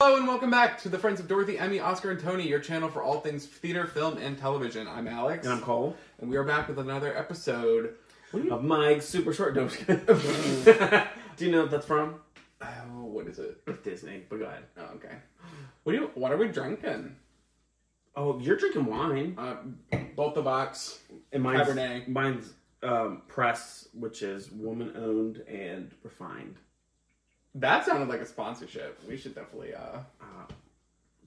Hello and welcome back to the Friends of Dorothy, Emmy, Oscar, and Tony, your channel for all things theater, film, and television. I'm Alex, And I'm Cole. and we are back with another episode. Of Mike's super short. No, I'm just. Do you know what that's from? Oh, what is it? It's Disney. But go ahead. Oh, okay. What do you? What are we drinking? Oh, you're drinking wine. Uh, both the box. And mine's, Cabernet. Mine's um, Press, which is woman owned and refined. That sounded like a sponsorship. We should definitely. uh Uh,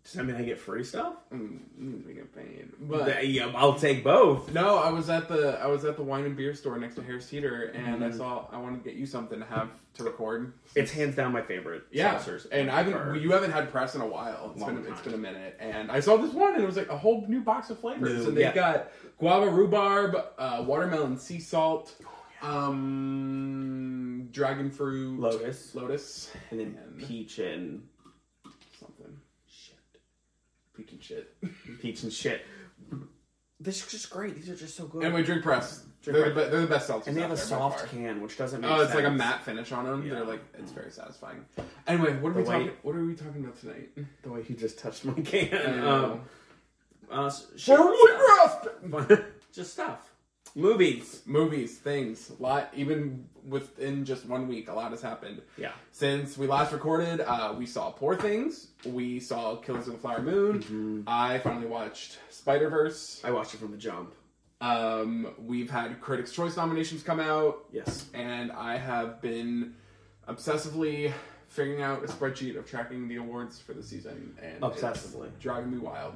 does that mean I get free stuff? mm, mm, We get paid, but. Th- yeah, I'll take both. No, I was at the I was at the wine and beer store next to Harris Teeter, and I Mhm. saw I wanted to get you something to have to record. It's hands down my favorite. Yeah, seltzers and I haven't You haven't had press in a while. It's Long been it's time. been a minute, and I saw this one, and it was like a whole new box of flavors. New, and they've yeah. got guava rhubarb, uh, watermelon sea salt, um, dragon fruit, Lotus. lotus, and then and- peach and something, shit. peach and shit. Peach and shit. This is just great. These are just so good. anyway, drink press. Drink they're, The, Press. they're the best seltzers. and they have a soft can, which doesn't make Oh, it's like a matte finish on them. Yeah. They're like it's very satisfying. Anyway, what are we The way- talking? What are we talking about tonight? The way he just touched my can. Um, uh, s- Firmly grasped. just stuff. Movies. Movies, things, a lot. Even within just one week, a lot has happened. Yeah. Since we last recorded, uh, we saw Poor Things. We saw Killers of the Flower Moon. Mm-hmm. I finally watched Spider Verse. I watched it from the jump. Um, we've had Critics' Choice nominations come out, Yes. and I have been obsessively figuring out a spreadsheet of tracking the awards for the season, and Obsessively. driving me wild.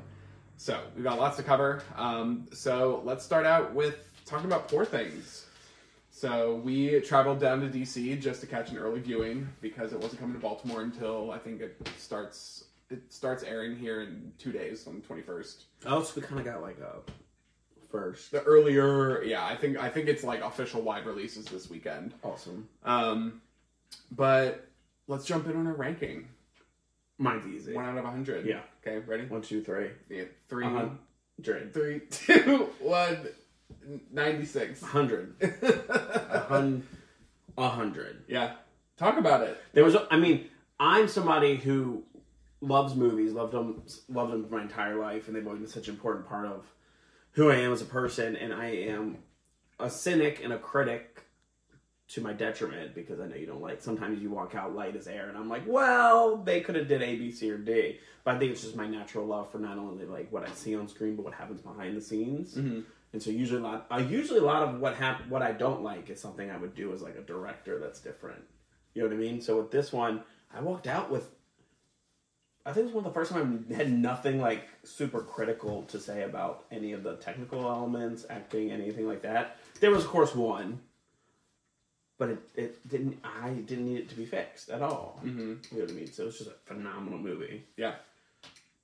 So we've got lots to cover. Um, so let's start out with talking about Poor Things. So we traveled down to DC just to catch an early viewing because it wasn't coming to Baltimore until I think it starts. It starts airing here in two days on the twenty first. Oh, so we kind of got like a first. The earlier, yeah, I think I think it's like official wide releases this weekend. Awesome. Um, but let's jump in on our ranking. Mine's easy. One out of a hundred. Yeah. Okay, ready? One, two, three. Yeah, three, Hundred. three, two, one, ninety-six. A hundred. A hun- hundred. yeah, talk about it. There was. I mean, I'm somebody who loves movies, loved them, loved them for my entire life, and they've always been such an important part of who I am as a person. And I am a cynic and a critic to my detriment because I know you don't like. Sometimes you walk out light as air, and I'm like, well, they could have did A, B, C, or D. But I think it's just my natural love for not only like what I see on screen, but what happens behind the scenes. Mhm. And so usually a lot, uh, usually a lot of what hap- what I don't like is something I would do as like a director that's different. You know what I mean? So with this one, I walked out with. I think it was one of the first time I had nothing like super critical to say about any of the technical elements, acting, anything like that. There was of course one, but it, it didn't. I didn't need it to be fixed at all. Mm-hmm. You know what I mean? So it's just a phenomenal movie. Yeah,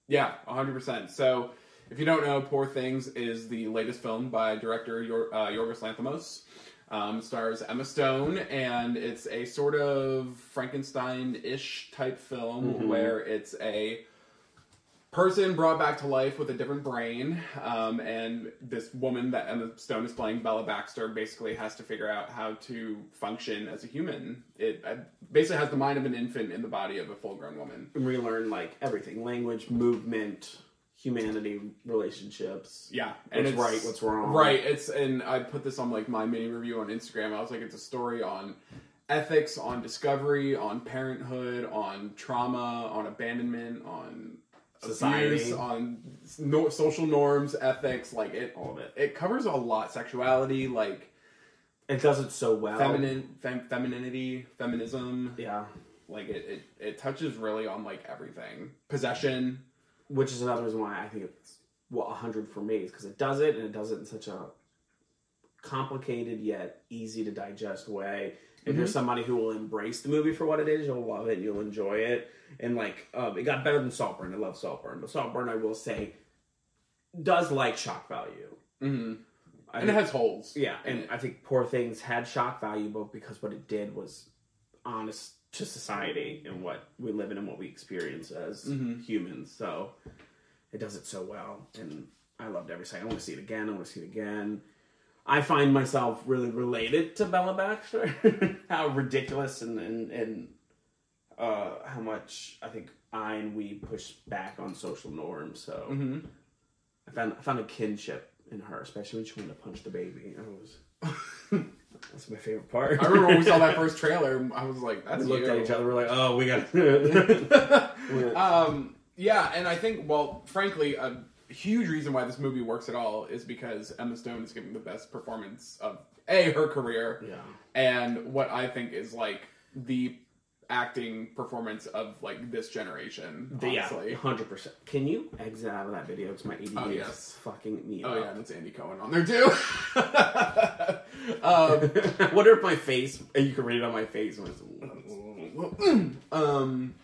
yeah, hundred percent. So, if you don't know, Poor Things is the latest film by director Yor- uh, Yorgos Lanthimos. Um, stars Emma Stone, and it's a sort of Frankenstein-ish type film Mhm. where it's a person brought back to life with a different brain, um, and this woman that Emma Stone is playing, Bella Baxter, basically has to figure out how to function as a human. It uh, basically has the mind of an infant in the body of a full-grown woman. And we learned like everything: language, movement, humanity, relationships. Yeah, What's it's right, what's wrong. Right. It's and I put this on like my mini review on Instagram. I was like, it's a story on ethics, on discovery, on parenthood, on trauma, on abandonment, on Society. abuse, on no, social norms, ethics. Like it, all of it. it covers a lot. Sexuality, like It does it so well. feminine, fem, femininity, feminism. Yeah. Like it, it, it touches really on like everything. Possession. Which is another reason why I think it's well hundred for me is because it does it and it does it in such a complicated yet easy to digest way. If you're Mhm. somebody who will embrace the movie for what it is, you'll love it. You'll enjoy it. And like, um, it got better than Saltburn. I love Saltburn, but Saltburn, I will say, does like shock value. hmm I And it has holes. Yeah, and. I think Poor Things had shock value, but because what it did was honest to society and what we live in and what we experience as Mhm. humans. So it does it so well, and I loved every second. I want to see it again. I want to see it again. I find myself really related to Bella Baxter. how ridiculous and and, and uh, how much I think I and we push back on social norms. So hmm I found I found a kinship in her, especially when she wanted to punch the baby. I was that's my favorite part. I remember when we saw that first trailer, I was like, "That's we looked you. at each other. We're like, oh, we got. um, yeah, and I think, well, frankly, a huge reason why this movie works at all is because Emma Stone is giving the best performance of a her career, yeah. and what I think is like the acting performance of like this generation. Yeah, hundred percent. Can you exit out of that video? Because my ADD Oh, is yes. fucking me Oh up. yeah, and it's Andy Cohen on there too. um, I wonder if my face, you can read it on my face. When it's, um,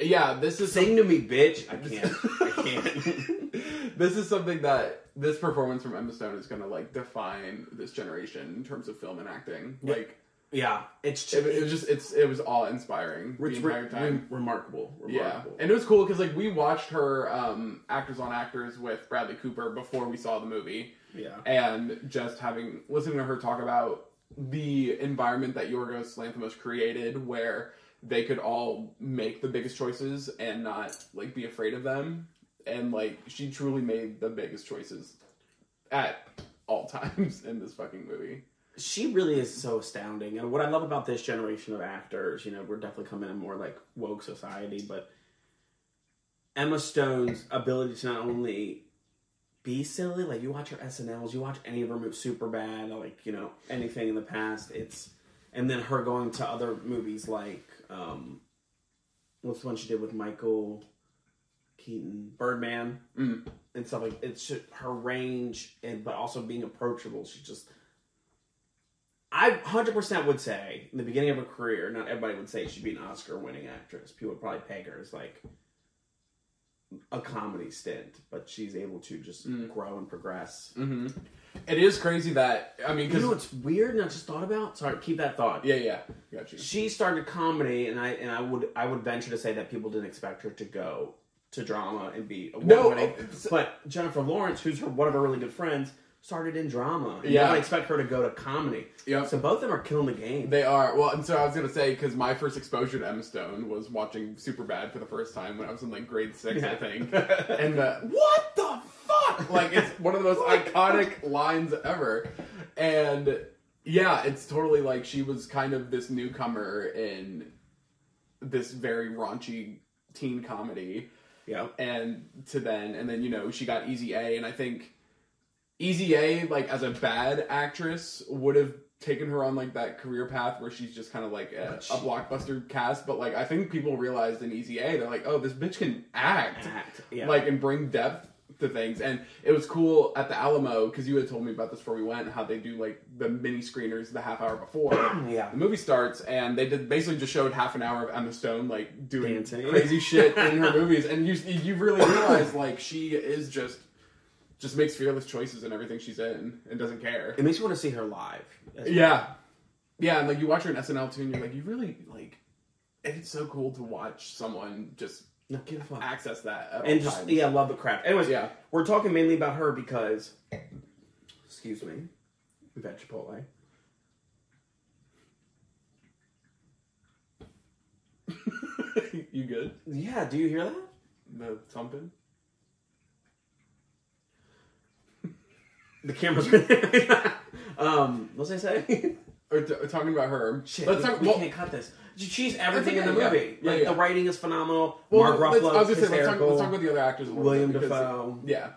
yeah, this is Sing to me, bitch. I can't. I can't. this is something that this performance from Emma Stone is going to like define this generation in terms of film and acting. Yeah. Like yeah, it's it, it was just it's it was awe inspiring the entire re- time. re- remarkable. yeah, and it was cool because like we watched her um, actors on actors with Bradley Cooper before we saw the movie, yeah. and just having listening to her talk about the environment that Yorgos Lanthimos created, where they could all make the biggest choices and not like be afraid of them, and like she truly made the biggest choices at all times in this fucking movie. she really is so astounding. And what I love about this generation of actors, you know, we're definitely coming in more like woke society, but Emma Stone's ability to not only be silly, like you watch her SNLs, you watch any of her movies, super bad, like, you know, anything in the past, it's and then her going to other movies like um what's the one she did with Michael Keaton, Birdman, Mm. and stuff like it's just her range and but also being approachable. She just I hundred percent would say in the beginning of her career, not everybody would say she'd be an Oscar winning actress. People would probably peg her as like a comedy stint, but she's able to just Mm. grow and progress. hmm It is crazy that I mean, You know what's weird and I just thought about? Sorry, keep that thought. yeah, yeah, got you. She started comedy and I and I would I would venture to say that people didn't expect her to go to drama and be award No, winning. it's- But Jennifer Lawrence, who's her, one of her really good friends, started in drama. And Yeah. yeah. I expect her to go to comedy. Yep. So both of them are killing the game. They are well, and so I was gonna say because my first exposure to Emma Stone was watching Superbad for the first time when I was in like grade six, I Yeah. think. and uh, what the fuck? Like it's one of the most oh iconic lines ever. And yeah, it's totally like she was kind of this newcomer in this very raunchy teen comedy yeah. and to then and then you know she got easy a and i think easy a like as a bad actress would have taken her on like that career path where she's just kind of like a, a blockbuster cast but like i think people realized in easy a they're like oh this bitch can act Act. Yeah. like and bring depth to things and it was cool at the alamo because you had told me about this before we went how they do like the mini screeners the half hour before yeah. the movie starts and they did basically just showed half an hour of Emma Stone like doing Dancing. crazy shit in her movies, and you you really realize like she is just just makes fearless choices in everything she's in and doesn't care. It makes you want to see her live. as well. Yeah, yeah, and like you watch her in SNL too, and you're like, you really like. It's so cool to watch someone just No, give a fuck. access that at And all just times. yeah, love the craft. Anyways, Yeah. we're talking mainly about her because, excuse me, we've had Chipotle. you good? Yeah, do you hear that? The thumping. The camera's. um, what was I saying? Or t- talking about her. Shit, Let's we, talk. we Well, can't cut this. She's everything in the movie. Yeah, like yeah. the writing is phenomenal. well, Mark Ruffalo, I was let's talk, let's talk about the other actors. William bit because- Yeah,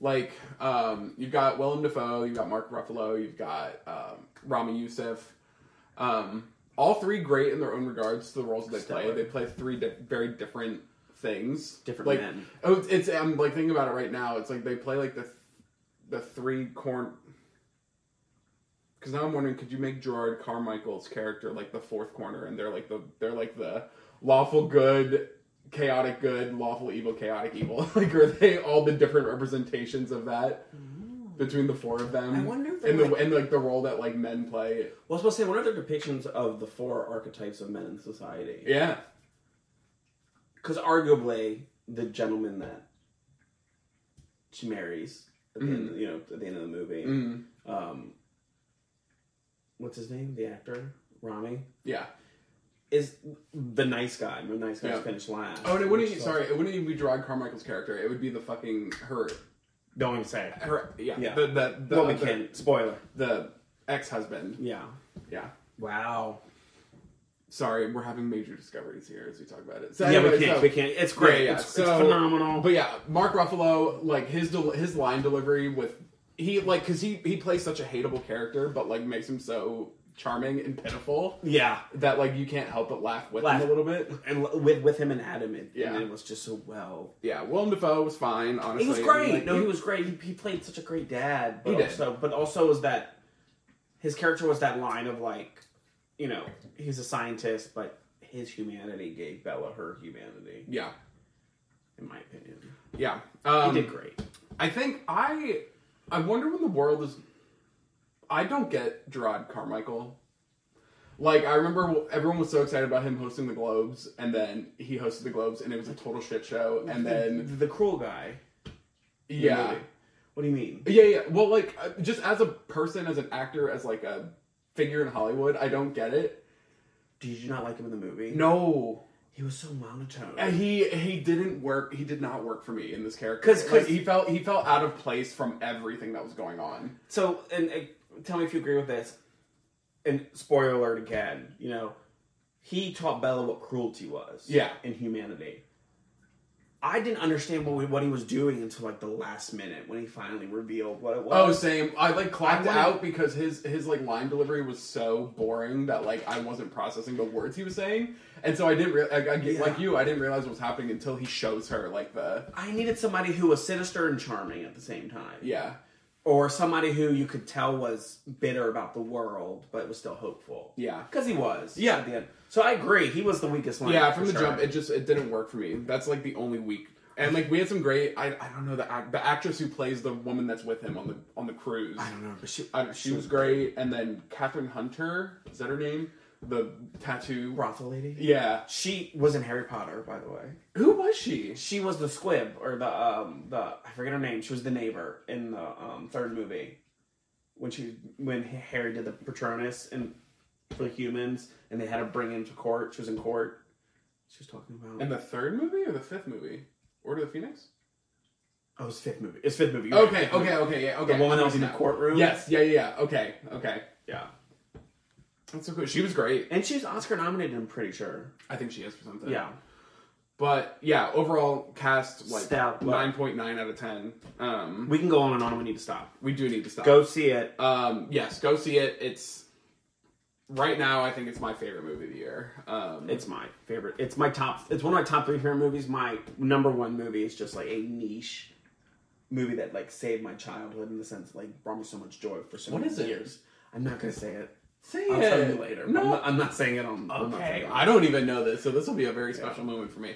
like um, you've got Willem Dafoe, you've got Mark Ruffalo, you've got um, Ramy Youssef. Um, all three great in their own regards to the roles they play. They play three di- very different things. Different like, men. Oh, it's I'm like thinking about it right now. It's like they play like the the three corn. Because now I'm wondering, could you make Jerrod Carmichael's character like the fourth corner, and they're like the they're like the lawful good, chaotic good, lawful evil, chaotic evil. like, are they all the different representations of that between the four of them? I wonder if and the like- and like the role that like men play. Well, I was supposed to say, what are their depictions of the four archetypes of men in society? Yeah, Because arguably, the gentleman that she marries, at the end, you know, at the end of the movie, mm, um, what's his name? The actor Rami. yeah, is the nice guy. The nice guys Yeah. finished last. Oh, and it wouldn't. which is Sorry, it wouldn't even be Jerrod Carmichael's character. It would be the fucking her. Don't even say. it. Her. Yeah. Yeah. The the the, well, we the, can. Spoiler. the ex-husband. Yeah. Yeah. Wow. Sorry, we're having major discoveries here as we talk about it. So yeah, we can't. so- we can't. It's great. Yeah, yeah. It's, So- it's phenomenal. But yeah, Mark Ruffalo, like his del- his line delivery with he like because he he plays such a hateable character, but like makes him so charming and pitiful yeah. that like you can't help but laugh with Laugh. him a little bit. And l- with with him and Adam, it, Yeah. and it was just so well. Yeah, Willem Dafoe was fine. Honestly, He was great. like, no, he- he was great. He, he played such a great dad. But He did. Also, but also was that his character was that line of like, you know, he's a scientist, but his humanity gave Bella her humanity. Yeah, In my opinion, yeah. he Um, did great. I think I I wonder when the world is. I don't get Jerrod Carmichael. Like I remember everyone was so excited about him hosting the Globes, and then he hosted the Globes, and it was a total shit show. And then the, the cruel guy. yeah. What do you mean? yeah, yeah. Well, like uh, just as a person, as an actor, as like a figure in Hollywood, I don't get it. Did you not like him in the movie? No, He was so monotone. And he he didn't work. He did not work for me in this character. 'cause- Like, he felt he felt out of place from everything that was going on. So, and uh, tell me if you agree with this. And spoiler alert again, you know, he taught Bella what cruelty was. Yeah. In humanity. I didn't understand what, we, what he was doing until like the last minute when he finally revealed what it was. Oh, same. I like clapped I out because his his like line delivery was so boring that like I wasn't processing the words he was saying, and so I didn't re- I, I, Yeah. like you. I didn't realize what was happening until he shows her like the I needed somebody who was sinister and charming at the same time. yeah Or somebody who you could tell was bitter about the world, but was still hopeful. yeah Because he was. Yeah. At the end. So I agree. He was the weakest one. yeah from the sure. jump. It just it didn't work for me. That's like the only week. And like we had some great. I, I don't know the act, the actress who plays the woman that's with him on the on the cruise. I don't know, but she, I, she was great, and then Kathryn Hunter is that her name? The tattoo. brothel lady. Yeah. She was in Harry Potter, by the way. Who was she? She was the squib or the um the I forget her name. She was the neighbor in the um third movie when she when Harry did the Patronus and for the humans and they had to bring him to court. She was in court. She was talking about. In the third movie or the fifth movie? Order of the Phoenix. oh, it's fifth movie. It's fifth movie. You're Okay, right, okay, okay, yeah, okay. The woman that was in the courtroom. Yes, yeah, yeah, yeah. Okay, okay. Yeah. That's so cool. She was great. And she's Oscar nominated. I'm pretty sure. I think she is for something. Yeah. But yeah, overall cast like Stout. nine point nine out of ten. Um, We can go on and on. We need to stop. we do need to stop. Go see it. Um, yes, go see it. It's right now. I think it's my favorite movie of the year. Um, It's my favorite. It's my top. It's one of my top three favorite movies. My number one movie is just like a niche movie that like saved my childhood in the sense like brought me so much joy for so What many is it? years. I'm not gonna say it. Say I'll it. tell you later. No, I'm not, I'm not saying it on. I'm not saying okay. on- I don't even know this, so this will be a very special moment for me.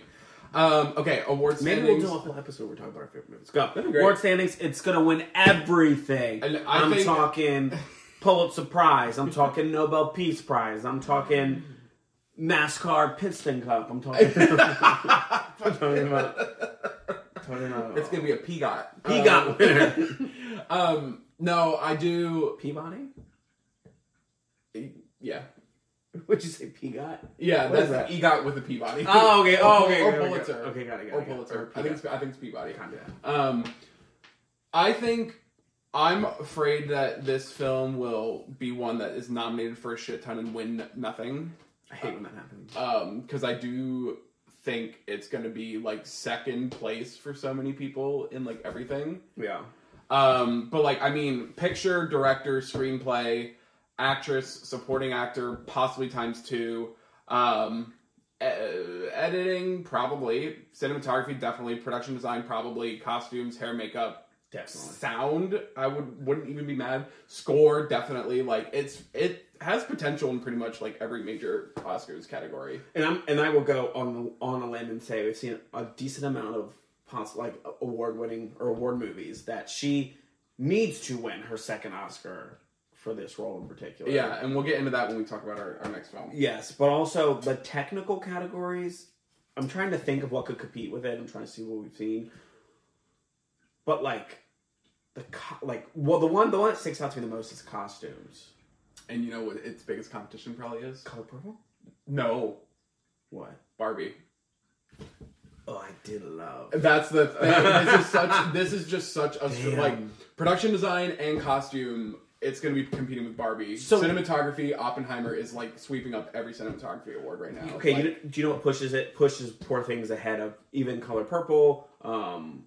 Um, okay, awards. Maybe we'll do a whole episode where we talk about our favorite movies. Go. That'd be great. Award standings. It's gonna win everything. And I I'm think- talking Pulitzer Prize. I'm talking Nobel Peace Prize. I'm talking NASCAR Piston Cup. I'm talking. I'm talking about It's gonna be a Peagot. Peagot Um, winner. Um, no, I do. Peabody? Yeah, What'd you say Peagot? yeah. What that's is that? EGOT with a Peabody. Oh, okay. Oh, okay. Or okay, okay. Pulitzer. Okay, got it. Got Or it, got it. Pulitzer. Or I think it's. I think it's Peabody. Kinda. Um, I think I'm afraid that this film will be one that is nominated for a shit ton and win nothing. I hate when that happens. Um, because I do think it's going to be like second place for so many people in like everything. Yeah. Um, but like I mean, picture, director, screenplay, actress, supporting actor, possibly times two. Um, e- editing, probably. Cinematography, definitely. Production design, probably. Costumes, hair, makeup, Definitely. sound. I would wouldn't even be mad. Score, definitely. Like it's it has potential in pretty much like every major Oscars category. And I'm and I will go on the, on a limb and say we've seen a decent amount of poss- like award winning or award movies that she needs to win her second Oscar for this role in particular. Yeah, and we'll get into that when we talk about our, our next film. Yes, but also the technical categories. I'm trying to think of what could compete with it. I'm trying to see what we've seen. But like the co- like well the one the one that sticks out to me the most is costumes. And you know what its biggest competition probably is? Color purple. No, What? Barbie. Oh, I did love. That's the thing. this is such. This is just such a Damn. like production design and costume. It's going to be competing with Barbie. So- cinematography, Oppenheimer is like sweeping up every cinematography award right now. Okay, Like, you, do you know what pushes it? Pushes Poor Things ahead of even Color Purple, um,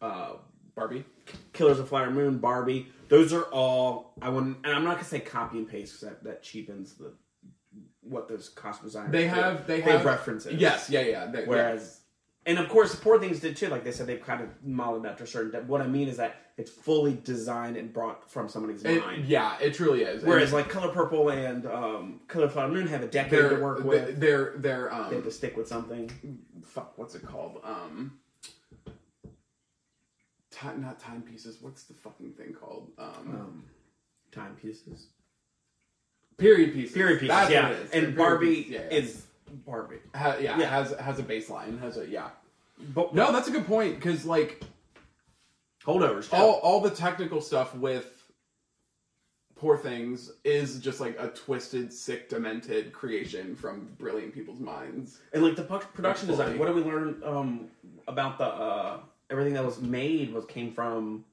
uh, Barbie. Killers of Flower Moon, Barbie. Those are all I wouldn't, and I'm not gonna say copy and paste because that, that cheapens the what those costume designers. They do. have. They They have references. Yes. Yeah. Yeah. They, Whereas, and of course, Poor Things did too. Like they said, they've kind of modeled after certain. What I mean is that it's fully designed and brought from somebody's. It, mind. yeah. It truly is. And Whereas, like Color Purple and um, Color Flower Moon have a decade to work with. they're they're They have um to stick with something. fuck what's it called um. Time, not timepieces. What's the fucking thing called? Um, Um, timepieces. period pieces. Period pieces, That's yeah. what it is. And Period Barbie yeah, yeah. is Barbie. Ha- yeah, Yeah. has has a baseline, has a yeah. But No, that's a good point because like holdovers. all all the technical stuff with Poor Things is just like a twisted, sick, demented creation from brilliant people's minds. and like the production Fully. design. What did we learn um, about the uh, everything that was made was came from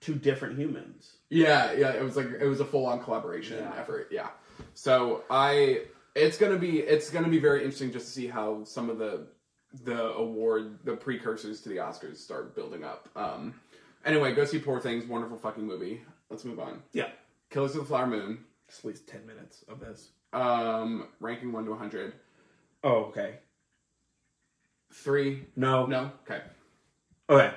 two different humans. Yeah, yeah, it was like it was a full on collaboration Yeah. effort. Yeah, so I it's gonna be it's gonna be very interesting just to see how some of the the award the precursors to the Oscars start building up. Um, anyway, go see Poor Things, wonderful fucking movie. Let's move on. Yeah, Killers of the Flower Moon. just at least ten minutes of this. Um, ranking one to hundred. Oh, okay. Three. No, No. Okay. Okay,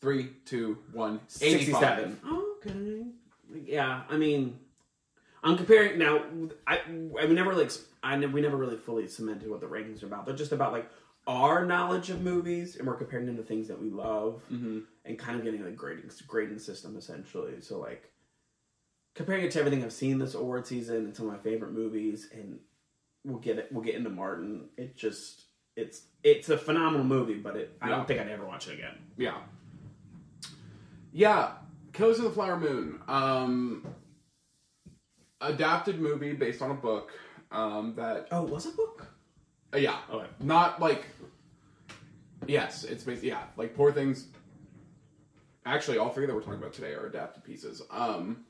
Three, two, one. 67. Okay. Yeah, I mean, I'm comparing now. I I've never like I ne- we never really fully cemented what the rankings are about. They're just about like our knowledge of movies, and we're comparing them to things that we love, Mm-hmm. and kind of getting a grading grading system essentially. So like comparing it to everything I've seen this award season and some of my favorite movies, and we'll get it. We'll get into Martin. It just it's it's a phenomenal movie, but it I don't think I'd ever watch it again. Yeah. Yeah. Killers of the Flower Moon. Um, adapted movie based on a book. Um, that Oh, it was a book. uh, yeah, Okay. not like. Yes, it's based. Yeah, like Poor Things. Actually, all three that we're talking about today are adapted pieces. Um,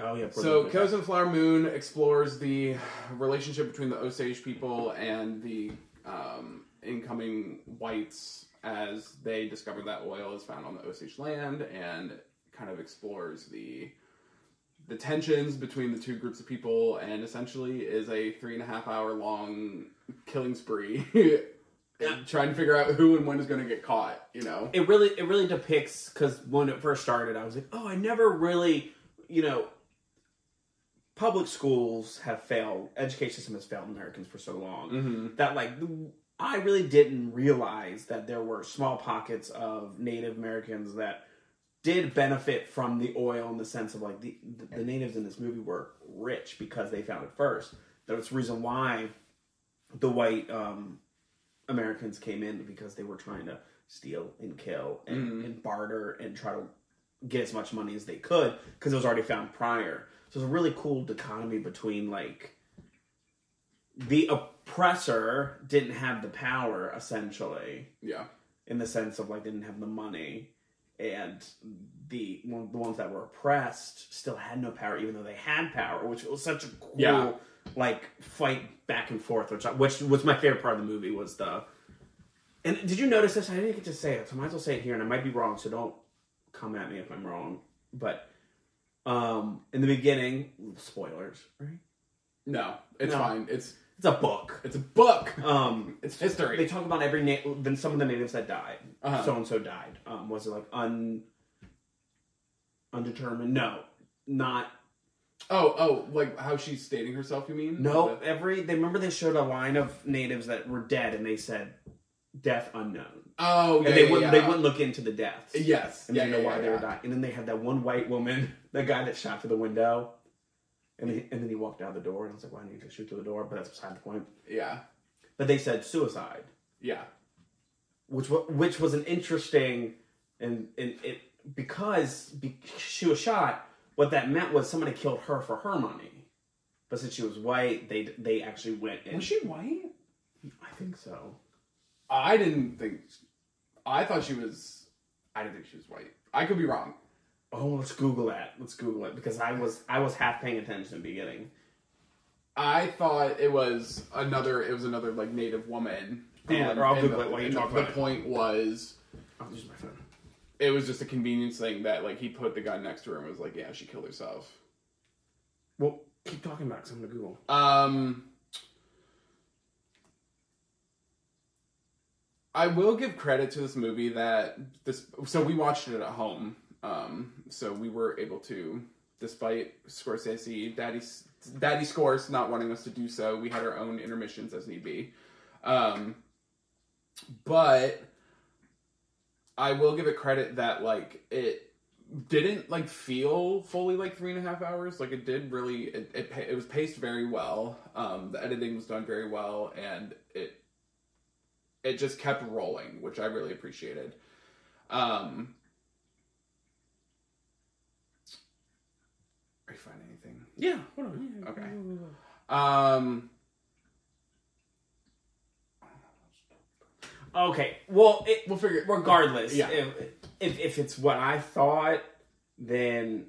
Oh yeah. So, Killers of the Flower Moon explores the relationship between the Osage people and the um, incoming whites as they discover that oil is found on the Osage land, and kind of explores the the tensions between the two groups of people, and essentially is a three and a half hour long killing spree, trying to figure out who and when is going to get caught. You know? it really it really depicts because when it first started, I was like, oh, I never really, you know, public schools have failed, education system has failed Americans for so long Mm-hmm. that like I really didn't realize that there were small pockets of Native Americans that did benefit from the oil in the sense of like the the natives in this movie were rich because they found it first. That's the reason why the white um, Americans came in because they were trying to steal and kill and, Mhm. and barter and try to get as much money as they could because it was already found prior. So it's a really cool dichotomy between like the oppressor didn't have the power essentially Yeah. in the sense of like they didn't have the money and the one, the ones that were oppressed still had no power even though they had power which was such a cool Yeah. like fight back and forth which I, which was my favorite part of the movie was the and did you notice this I didn't get to say it so I might as well say it here and I might be wrong so don't come at me if I'm wrong but um in the beginning spoilers right No, it's No. fine. It's it's a book it's a book. um It's history. they talk about every na- then some of the natives that died. So and so died. Um, was it like un undetermined? No, not Oh, oh, like how she's stating herself, you mean? no. Every they remember they showed a line of natives that were dead, and they said death unknown, Oh, yeah, and they yeah, wouldn't yeah. they wouldn't look into the deaths. Yes. and yeah, they know yeah, why yeah, they were yeah. dying. And then they had that one white woman, the guy that shot through the window. And, he, and then he walked out the door, and I was like, "Why didn't you just shoot through the door?" But that's beside the point. Yeah. But they said suicide. Yeah. which wa- which was an interesting and and it because be, she was shot. What that meant was somebody killed her for her money. But since she was white, they they actually went and Was she white? I think so. I didn't think. I thought she was. I didn't think she was white. I could be wrong. Oh, let's Google that. Let's Google it because I was I was half paying attention in the beginning. I thought it was another. It was another like native woman. Yeah, or I'll and Google the, it while you talk the about it. point was, I'll use my phone. it was just a convenience thing that like he put the gun next to her and was like, yeah, she killed herself. Well, keep talking about because I'm gonna Google. Um, I will give credit to this movie that this. So we watched it at home. Um, so we were able to, despite Scorsese, Daddy, Daddy Scores not wanting us to do so, we had our own intermissions as need be. Um, but I will give it credit that like it didn't like feel fully like three and a half hours. Like it did really. It it, it was paced very well. Um, the editing was done very well, and it it just kept rolling, which I really appreciated. Um, are you finding anything? Yeah. Hold on. Okay. Um, Okay. Well, it, we'll figure. regardless, Yeah. if, if if it's what I thought, then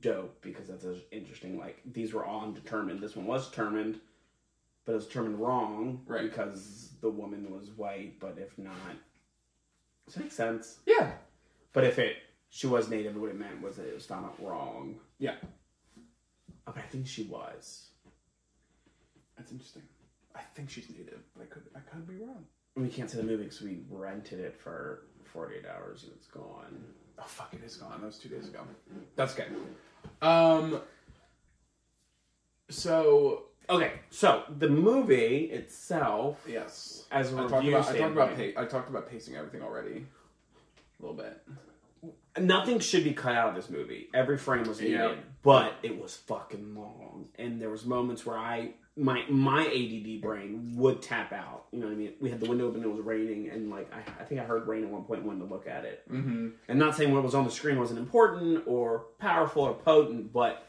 dope because that's interesting. Like these were all undetermined. This one was determined, but it was determined wrong Right. because the woman was white. But if not, does that make sense? Yeah. But if it she was native, what it meant was that it was found out wrong. Yeah. But I think she was. That's interesting. I think she's native, but I could I could be wrong. We can't see the movie because we rented it for 48 hours and it's gone. Oh fuck! It is gone. That was two days ago. That's okay. Um. So Okay, so the movie itself, yes, as a I talked review about I talked about standpoint, pa- I talked about pacing everything already. A little bit. nothing should be cut out of this movie. Every frame was needed, Yeah. But it was fucking long, and there was moments where I my my ADD brain would tap out. You know what I mean? We had the window open, it was raining, and like I, I think I heard rain at one point, wanted to look at it. Mm-hmm. And not saying what was on the screen wasn't important or powerful or potent, but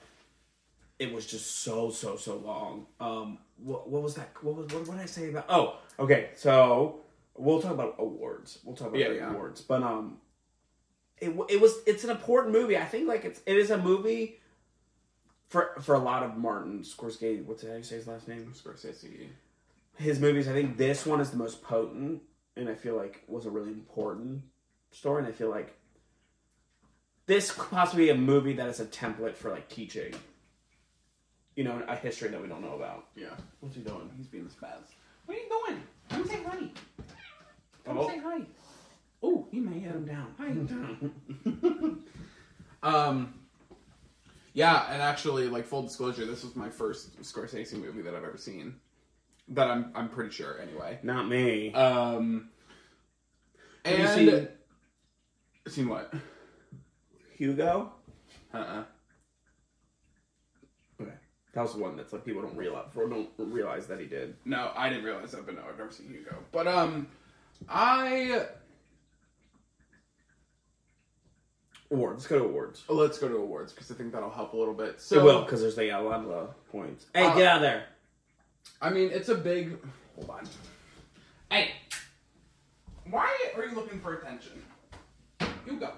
it was just so so so long. Um, what, what was that? What was what, what did I say about? Oh, okay. So we'll talk about awards. We'll talk about Yeah, the yeah. awards, but um, it it was it's an important movie. I think like it's it is a movie for for a lot of Martin Scorsese. What's how you say his last name? Scorsese. His movies. I think this one is the most potent, and I feel like was a really important story. And I feel like this could possibly be a movie that is a template for like teaching. You know, a history that we don't know about. Yeah. What's he doing? He's being the spaz. What are you doing? Come say hi. Come Oh. say hi. Oh, he may have him down. Hi. Down. Um. Yeah, and actually, like full disclosure, this was my first Scorsese movie that I've ever seen. That I'm I'm pretty sure anyway. Not me. Um. Have you And seen seen what? Hugo? Uh. uh Okay, that was the one that's like people don't realize don't realize that he did. No, I didn't realize that, but no, I've never seen Hugo. But um, I Awards. Let's go to awards. let's go to awards because I think that'll help a little bit. So it will because there's like a lot of uh, points. Hey, Uh, get out of there. I mean, it's a big. Hold on. Hey, why are you looking for attention? You go.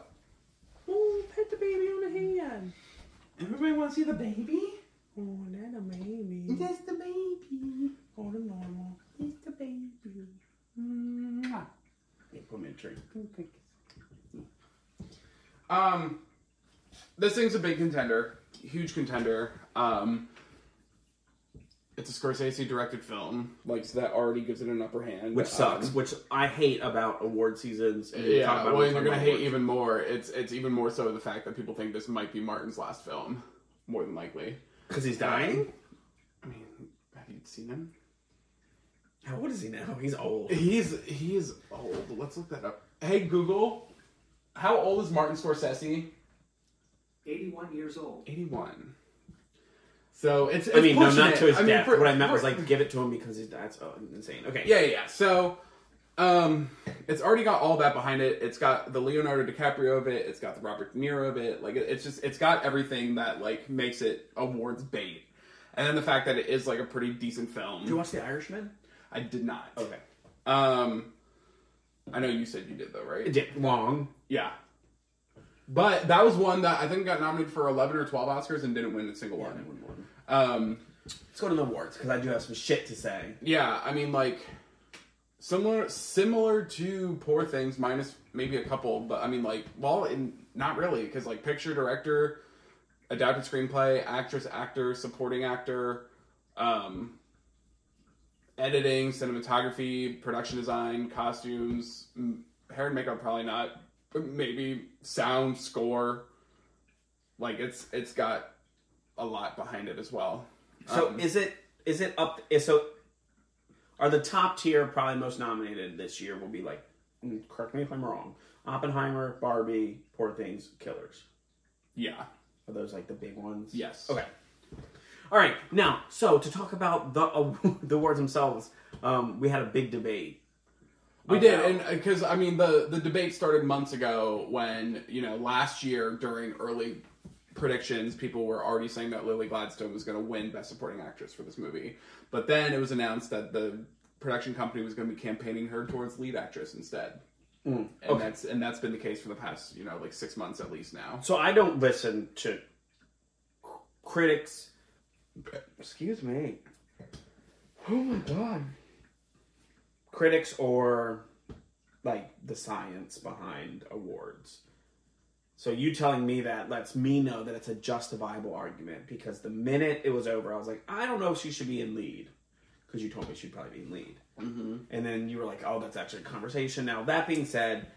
Oh, pet the baby on the hand. Everybody want to see the baby? Oh, that a baby. That's the baby. Oh, the normal. It's the baby. Mwah. Yeah, put me in a tree. Um, this thing's a big contender, huge contender. Um, it's a Scorsese directed film, like so that already gives it an upper hand. Which sucks. Um, which I hate about award seasons. And yeah, well, and you're gonna hate even more. It's it's even more so the fact that people think this might be Martin's last film, more than likely. because he's dying. I mean, have you seen him? How old is he now? He's old. He's he's old. Let's look that up. Hey Google, how old is Martin Scorsese? 81 years old. Eighty-one. So it's, it's I mean, no, not it. to his I mean, death. for- what I meant for- was like, give it to him because he's that's oh, insane. Okay. Yeah, yeah, yeah. So, um, it's already got all that behind it. It's got the Leonardo DiCaprio of it. It's got the Robert De Niro of it. Like, it- it's just, it's got everything that like makes it awards bait. and then the fact that it is like a pretty decent film. Did you watch The Irishman? I did not. Okay. Um, I know you said you did though, right? It did long. Yeah. But that was one that I think got nominated for 11 or 12 Oscars and didn't win a single one. Um, Let's go to the awards because I do have some shit to say. yeah, I mean, like, similar similar to Poor Things, minus maybe a couple, but I mean, like, well, in, not really, because, like, picture, director, adapted screenplay, actress, actor, supporting actor, um, editing, cinematography, production design, costumes, hair and makeup, probably not, but maybe sound, score. Like, it's it's got a lot behind it as well. So Um, is it is it up? So are the top tier probably most nominated this year? Will be like, mm, correct me if I'm wrong. Oppenheimer, Barbie, Poor Things, Killers. yeah. Are those like the big ones? Yes. Okay. All right. Now, so to talk about the uh, the awards themselves, um, we had a big debate. We did, about- and because I mean the the debate started months ago when you know last year during early predictions, people were already saying that Lily Gladstone was going to win Best Supporting Actress for this movie, but then it was announced that the production company was going to be campaigning her towards lead actress instead, and okay. that's and that's been the case for the past you know like six months at least now. So I don't listen to critics. Excuse me. Oh my god. Critics or like the science behind awards. So you telling me that lets me know that it's a justifiable argument because the minute it was over, I was like, I don't know if she should be in lead because you told me she'd probably be in lead. Mm-hmm. And then you were like, oh, that's actually a conversation. Now, that being said,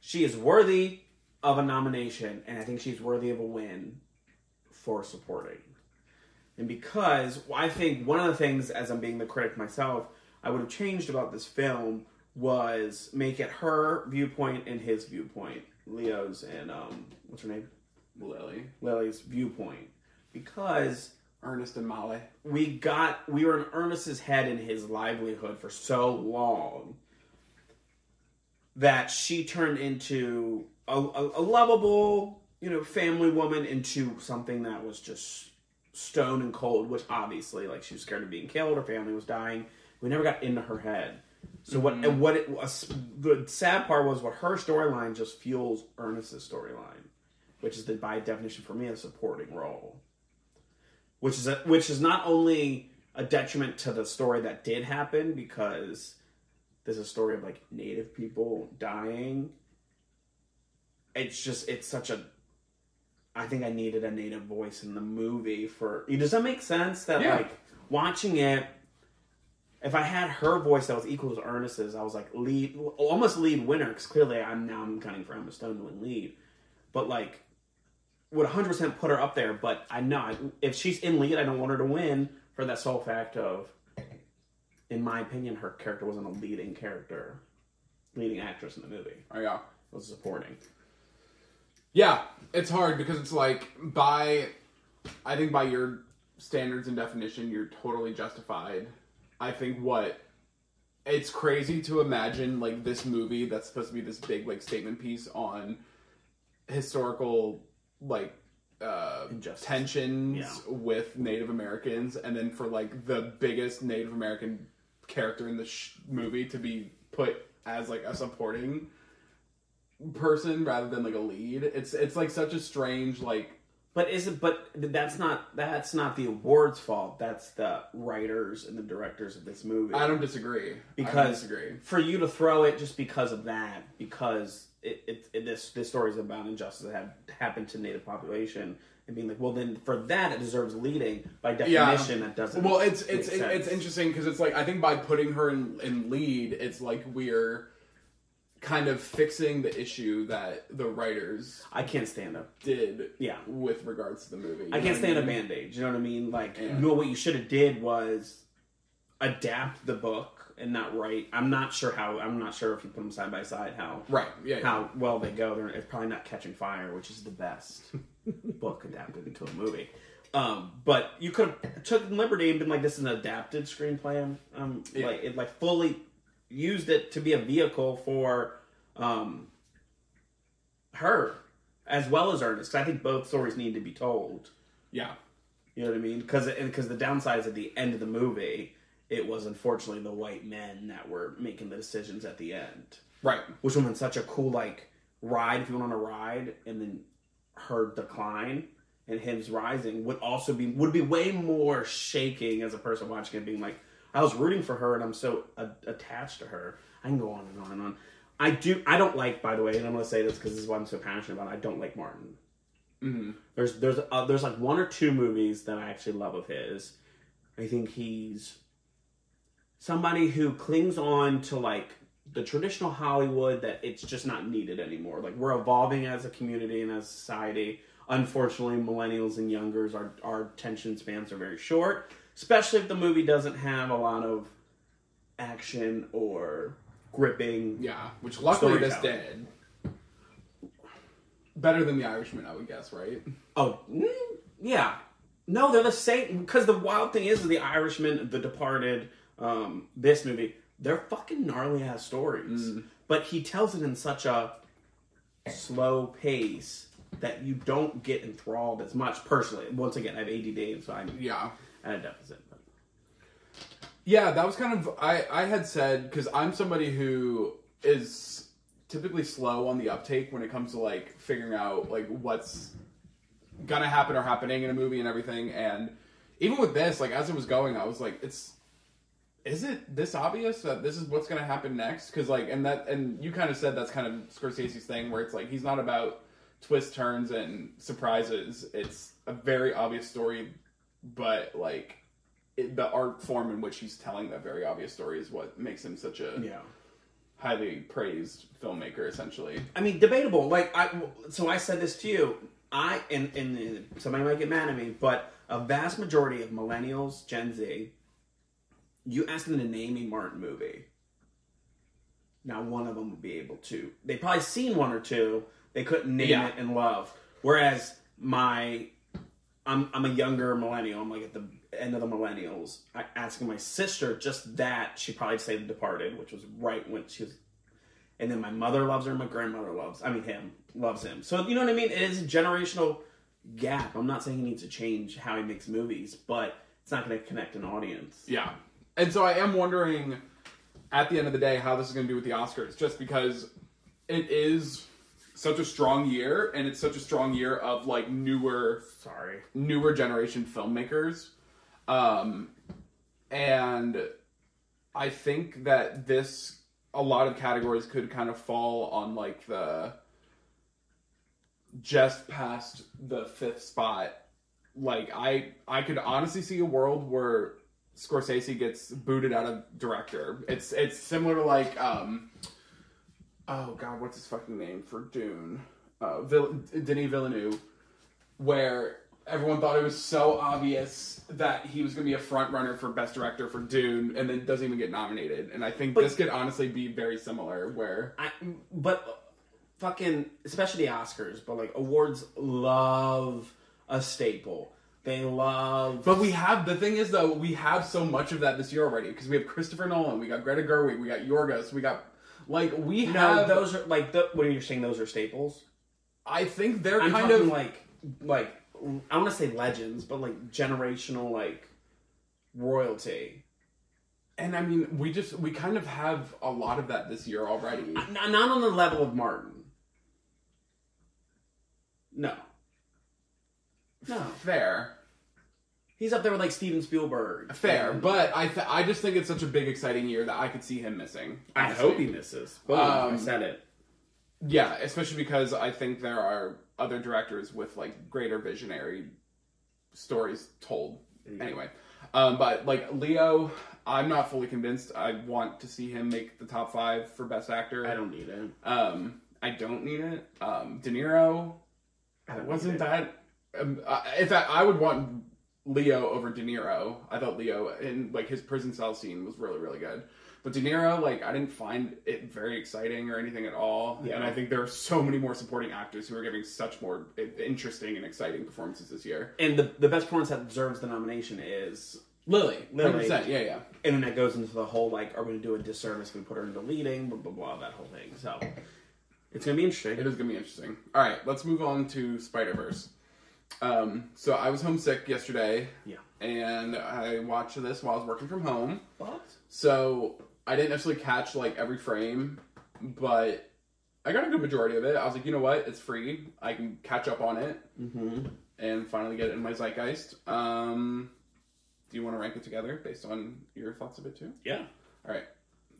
she is worthy of a nomination, and I think she's worthy of a win for supporting. And because I think one of the things, as I'm being the critic myself, I would have changed about this film was make it her viewpoint and his viewpoint, Leo's and um, what's her name, Lily, Lily's viewpoint, because Ernest, and Molly. we got we were in Ernest's head and his livelihood for so long that she turned into a, a, a lovable, you know, family woman into something that was just stone and cold. Which obviously, like, she was scared of being killed. Her family was dying. We never got into her head. So what? And what it was the sad part was what her storyline just fuels Ernest's storyline, which is the by definition for me a supporting role which is a, which is not only a detriment to the story that did happen because there's a story of like native people dying it's just it's such a i think i needed a native voice in the movie for does that make sense that Yeah. like watching it if i had her voice that was equal to ernest's i was like lead almost lead winner because clearly i'm now i'm counting for emma stone to win lead but like would 100% put her up there, but I know if she's in lead, I don't want her to win for that sole fact of, in my opinion, her character wasn't a leading character, leading actress in the movie. Oh yeah. It was supporting. Yeah, it's hard because it's like by I think by your standards and definition you're totally justified. I think what it's crazy to imagine like this movie that's supposed to be this big like statement piece on historical like uh Injustice. tensions Yeah. with Native Americans and then for like the biggest Native American character in the sh- movie to be put as like a supporting person rather than like a lead. It's it's like such a strange like But is it? But that's not that's not the awards' fault. That's the writers and the directors of this movie. I don't disagree. I don't because disagree. for you to throw it just because of that, because it, it, it this this story is about injustice that had happened to Native population, and being like, well, then for that it deserves leading. By Yeah. definition, that doesn't. Well, it's it's it's sense. interesting because it's like I think by putting her in in lead, it's like we're kind of fixing the issue that the writers I can't stand them. did Yeah. with regards to the movie. I can't stand a band aid. You know what I mean? Like, Yeah. you know what you should have did was adapt the book and not write. I'm not sure how. I'm not sure if you put them side by side how Right. Yeah. yeah. how well they go. They're it's probably not Catching Fire, which is the best book adapted into a movie. Um, but you could have took liberty and been like, "This is an adapted screenplay." Um, Yeah. like it like fully used it to be a vehicle for um, her as well as Ernest. 'cause I think both stories need to be told. Yeah. You know what I mean? Because because the downside is at the end of the movie, it was unfortunately the white men that were making the decisions at the end, Right. which would have been such a cool like ride if you went on a ride and then her decline and him's rising would also be would be way more shaking as a person watching it, being like, I was rooting for her and I'm so a- attached to her. I can go on and on and on. I do. I don't like, by the way, and I'm going to say this because this is what I'm so passionate about. I don't like Martin. hmm There's there's uh, there's like one or two movies that I actually love of his. I think he's somebody who clings on to like the traditional Hollywood that it's just not needed anymore. Like we're evolving as a community and as a society. Unfortunately, millennials and youngers our our attention spans are very short, especially if the movie doesn't have a lot of action or gripping. Yeah. Which luckily this did. Better than The Irishman, I would guess, right? Oh, mm, yeah. No, they're the same. Because the wild thing is, The Irishman, The Departed, um, this movie, they're fucking gnarly ass stories. But he tells it in such a slow pace that you don't get enthralled as much. Personally, once again, I have ADD, so I'm Yeah. At a deficit. Yeah, that was kind of I I had said because I'm somebody who is typically slow on the uptake when it comes to like figuring out like what's gonna happen or happening in a movie and everything. And even with this, like as it was going, I was like, it's is it this obvious that this is what's gonna happen next? Because like and that and you kind of said that's kind of Scorsese's thing where it's like he's not about twists, turns, and surprises. It's a very obvious story, but like it, the art form in which he's telling that very obvious story is what makes him such a yeah. highly praised filmmaker. Essentially, I mean, debatable. Like I, so I said this to you. I and and somebody might get mad at me, but a vast majority of millennials, Gen Z, you ask them to name a Martin movie. Now, one of them would be able to. They probably seen one or two. They couldn't name Yeah. it in love. Whereas my, I'm I'm a younger millennial. I'm like at the end of the millennials. I asking my sister just that she probably say The Departed, which was right when she was and then my mother loves her, my grandmother loves, I mean him, loves him. So you know what I mean? It is a generational gap. I'm not saying he needs to change how he makes movies, but it's not going to connect an audience. yeah. And so I am wondering, at the end of the day, how this is going to do with the Oscars, just because it is such a strong year, and it's such a strong year of like newer Sorry. newer generation filmmakers. Um, and I think that this, a lot of categories could kind of fall on like the just past the fifth spot. Like I, I could honestly see a world where Scorsese gets booted out of director. It's it's similar to like um, oh god, what's his fucking name for Dune? Uh, Vill- Denis Villeneuve, where everyone thought it was so obvious that he was going to be a front runner for best director for Dune, and then doesn't even get nominated. And I think But- this could honestly be very similar, where I, but fucking, especially the Oscars, but like awards love a staple. They love. But we have the thing is though we have so much of that this year already because we have Christopher Nolan, we got Greta Gerwig, we got Yorgos, we got like we no, have. those are like the. What are you saying? Those are staples. I think they're I'm kind of like like I want to say legends, but like generational like royalty. and I mean we just we kind of have a lot of that this year already. Not, not on the level of Martin. No. No. Fair, He's up there with like Steven Spielberg. fair, And but I th- I just think it's such a big exciting year that I could see him missing. I hope he misses. Boom, I Um, said it. Yeah, especially because I think there are other directors with like greater visionary stories told. Anyway, um, but like Leo, I'm not fully convinced. I want to see him make the top five for best actor. I don't need it. Um, I don't need it. Um, De Niro I wasn't that. Um, uh, in fact, I would want Leo over De Niro. I thought Leo in like his prison cell scene was really really good. But De Niro, like, I didn't find it very exciting or anything at all. Yeah. And I think there are so many more supporting actors who are giving such more interesting and exciting performances this year. And the the best performance that deserves the nomination is Lily, Lily. 100%, yeah, yeah. and then that goes into the whole like, are we gonna do a disservice if we put her into leading, blah blah blah, that whole thing. So it's gonna be interesting. It is going to be interesting. All right, let's move on to Spider Verse. Um, so I was homesick yesterday. Yeah. And I watched this while I was working from home. But So I didn't necessarily catch like every frame, but I got a good majority of it. I was like, you know what? It's free. I can catch up on it hmm and finally get it in my zeitgeist. Um, do you want to rank it together based on your thoughts of it too? yeah, All right.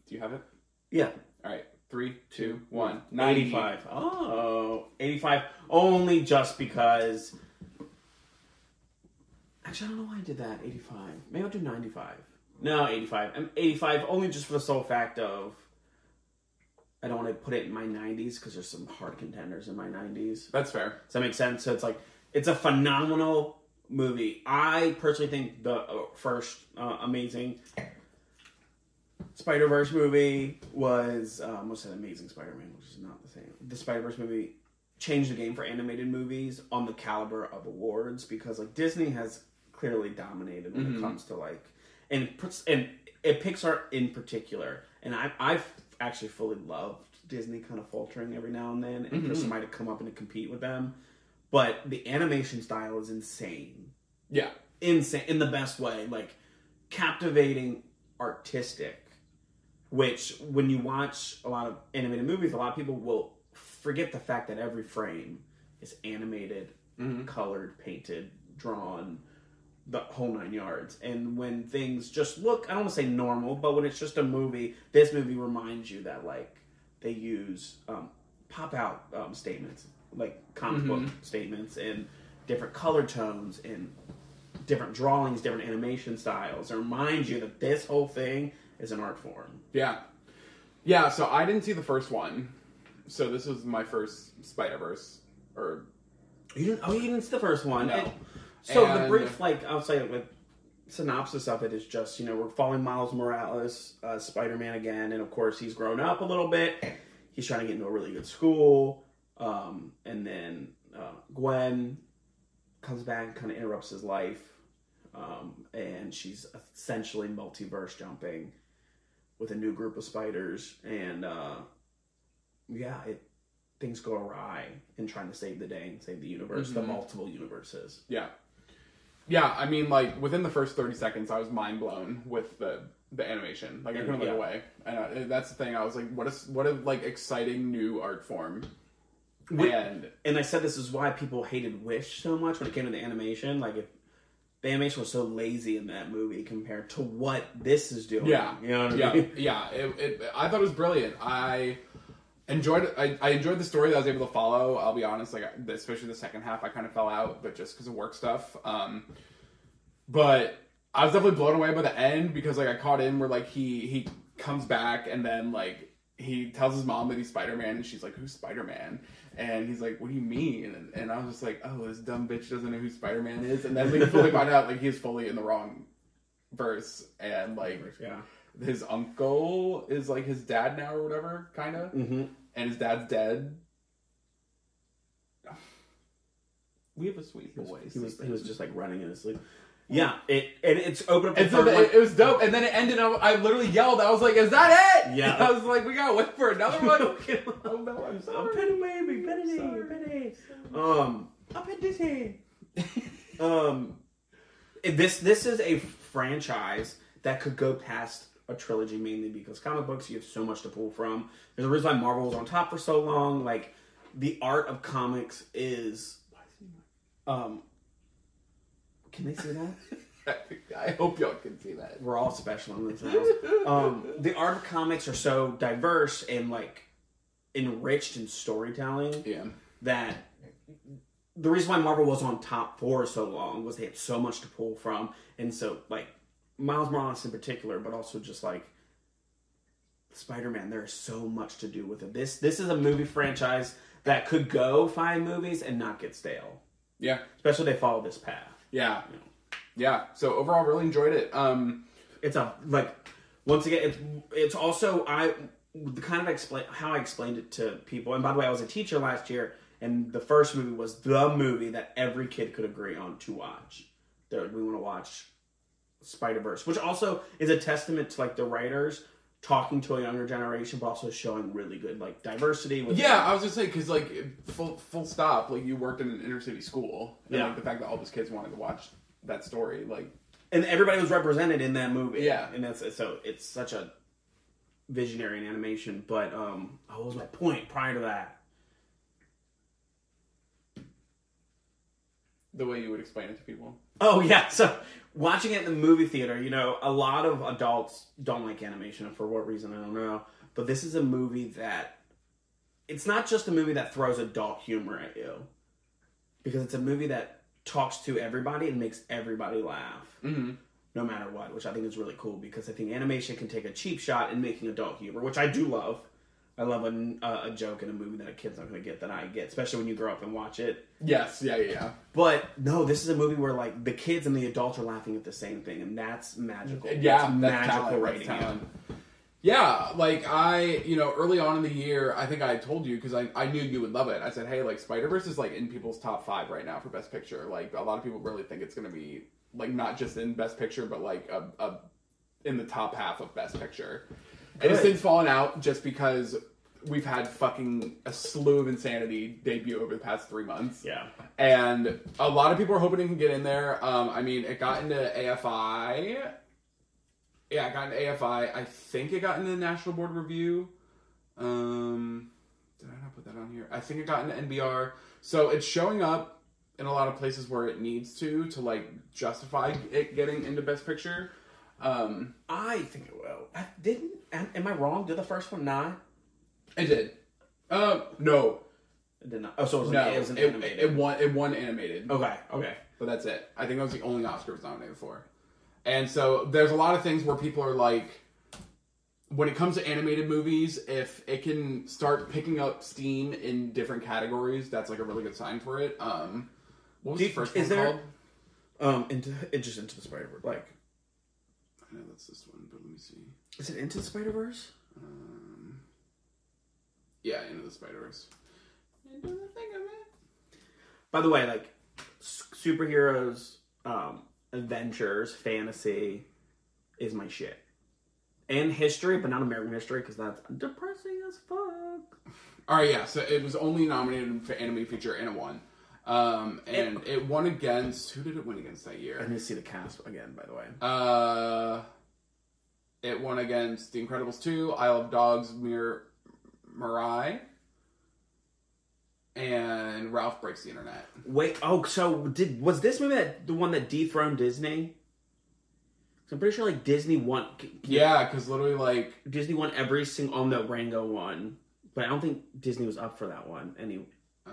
Do you have it? yeah, All right. Three, two, one. 95. Oh, 85. Only just because. Actually, I don't know why I did that. 85. Maybe I'll do 95. No, 85. I'm 85 only just for the sole fact of. I don't want to put it in my 90s because there's some hard contenders in my 90s. That's fair. Does that make sense? So it's like it's a phenomenal movie. I personally think the uh, first uh, amazing Spider Verse movie was um, what's that Amazing Spider Man, which is not the same. The Spider Verse movie changed the game for animated movies on the caliber of awards because like Disney has clearly dominated when Mhm. it comes to like and puts and it Pixar in particular. And I I've actually fully loved Disney kind of faltering every now and then, and for Mhm. somebody to come up and to compete with them. But the animation style is insane Yeah. insane in the best way, like captivating, artistic. Which, when you watch a lot of animated movies, a lot of people will forget the fact that every frame is animated, Mhm. colored, painted, drawn, the whole nine yards. And when things just look, I don't want to say normal, but when it's just a movie, this movie reminds you that like they use um, pop out um, statements, like comic book statements, and different color tones and different drawings, different animation styles. It reminds you that this whole thing is an art form. Yeah. Yeah, so I didn't see the first one. So this was my first Spider Verse. Or You didn't? Oh, you didn't see the first one. No. So the brief, like I'll say, like synopsis of it is just you know we're following Miles Morales, uh, Spider Man again, and of course he's grown up a little bit. He's trying to get into a really good school, um, and then uh, Gwen comes back and kind of interrupts his life, um, and she's essentially multiverse jumping with a new group of spiders, and uh, yeah, it things go awry in trying to save the day and save the universe, the Mhm. multiple universes. yeah. Yeah, I mean like within the first 30 seconds I was mind blown with the the animation. Like I couldn't look away. And I, that's the thing. I was like what is what a like exciting new art form. And And I said this is why people hated Wish so much when it came to the animation. Like if the animation was so lazy in that movie compared to what this is doing. Yeah, You know what I yeah, mean? yeah. It, it, I thought it was brilliant. I enjoyed. I, I enjoyed the story that I was able to follow. I'll be honest, like especially the second half, I kind of fell out, but just because of work stuff. Um, but I was definitely blown away by the end because like I caught in where like he he comes back and then like he tells his mom that he's Spider Man and she's like, "Who's Spider Man?" And he's like, "What do you mean?" And, and I was just like, "Oh, this dumb bitch doesn't know who Spider Man is." And then we fully find out like he's fully in the wrong verse and like Yeah. his uncle is like his dad now or whatever, kind of, Mm-hmm. and his dad's dead. We have a sweet boy. He was he was just like running in his sleep. Yeah, it and it's open up. And the so the, one. it, it was dope, and then it ended. I, I literally yelled. I was like, "Is that it?" Yeah. I was like, "We gotta wait for another one." oh no, I'm sorry. Penny baby, Penny. Penny. Um, up in head. um, this this is a franchise that could go past a trilogy mainly because comic books you have so much to pull from. There's a reason why Marvel was on top for so long. Like the art of comics is. Um, can they see that? I hope y'all can see that. We're all special in this house. Um, the art of comics are so diverse and like enriched in storytelling Yeah, that the reason why Marvel was on top for so long was they had so much to pull from, and so like Miles Morales in particular, but also just like Spider Man. There is so much to do with it. This this is a movie franchise that could go five movies and not get stale, yeah, especially if they follow this path. yeah, yeah. So overall, really enjoyed it. Um, It's a like once again it's it's also I the kind of explain how I explained it to people. And by the way, I was a teacher last year, and the first movie was the movie that every kid could agree on to watch. That we want to watch Spider Verse, which also is a testament to like the writers talking to a younger generation, but also showing really good like diversity. With Yeah, I was just saying because like full full stop, like you worked in an inner city school, and Yeah. like the fact that all those kids wanted to watch that story, like and everybody was represented in that movie. Yeah. and that's so it's such a visionary in animation. But um, oh, what was my point prior to that? The way you would explain it to people. Oh yeah, so watching it in the movie theater, you know, a lot of adults don't like animation for what reason I don't know. But this is a movie that it's not just a movie that throws adult humor at you. Because it's a movie that talks to everybody and makes everybody laugh. Mm-hmm. No matter what, which I think is really cool because I think animation can take a cheap shot in making adult humor, which I do love. I love a, a, joke in a movie that a kid's not going to get that I get, especially when you grow up and watch it. Yes, yeah, yeah, yeah. But no, this is a movie where like the kids and the adults are laughing at the same thing, and that's magical. Yeah, that's magical writing. that's yeah. like I, you know, early on in the year, I think I told you because I, I knew you would love it. I said, hey, like Spider Verse is like in people's top five right now for Best Picture. Like a lot of people really think it's gonna be like not just in Best Picture, but like a, a in the top half of Best Picture. And it's Good. since fallen out just because we've had fucking a slew of insanity debut over the past three months. Yeah, and a lot of people are hoping it can get in there. Um, I mean, it got into AFI. Yeah, it got into AFI. I think it got into the National Board Review. Um, did I not put that on here? I think it got into NBR. So it's showing up in a lot of places where it needs to to like justify it getting into Best Picture. Um, I think it will. I didn't. Am, am I wrong? Did the first one not? it did. Uh, no, It did not. Oh, so it was, no. an, it was an it, animated. it won. It won animated. okay, okay. but that's it. I think that was the only Oscar it was nominated for. And so there's a lot of things where people are like, when it comes to animated movies, if it can start picking up steam in different categories, that's like a really good sign for it. Um, what was the first one there- called? Um, into just into the Spider Verse. Like, I know that's this one, but let me see. is it into the Spider Verse? Um, yeah, Into the Spider Verse. Into the thing of it. By the way, like s- superheroes, um, adventures, fantasy is my shit. And history, but not American history because that's depressing as fuck. All right, yeah. So it was only nominated for animated feature and it won. Um, and it won against who did it win against that year? I need to see the cast again, by the way. Uh, it won against The Incredibles 2, Isle of Dogs, Mir Mirai, and Ralph Breaks the Internet. Wait, oh, so did was this movie that the one that dethroned Disney? I'm pretty sure like Disney won. Yeah, because literally, like, Disney won every single. Oh no, Rango won, but I don't think Disney was up for that one. Any, uh,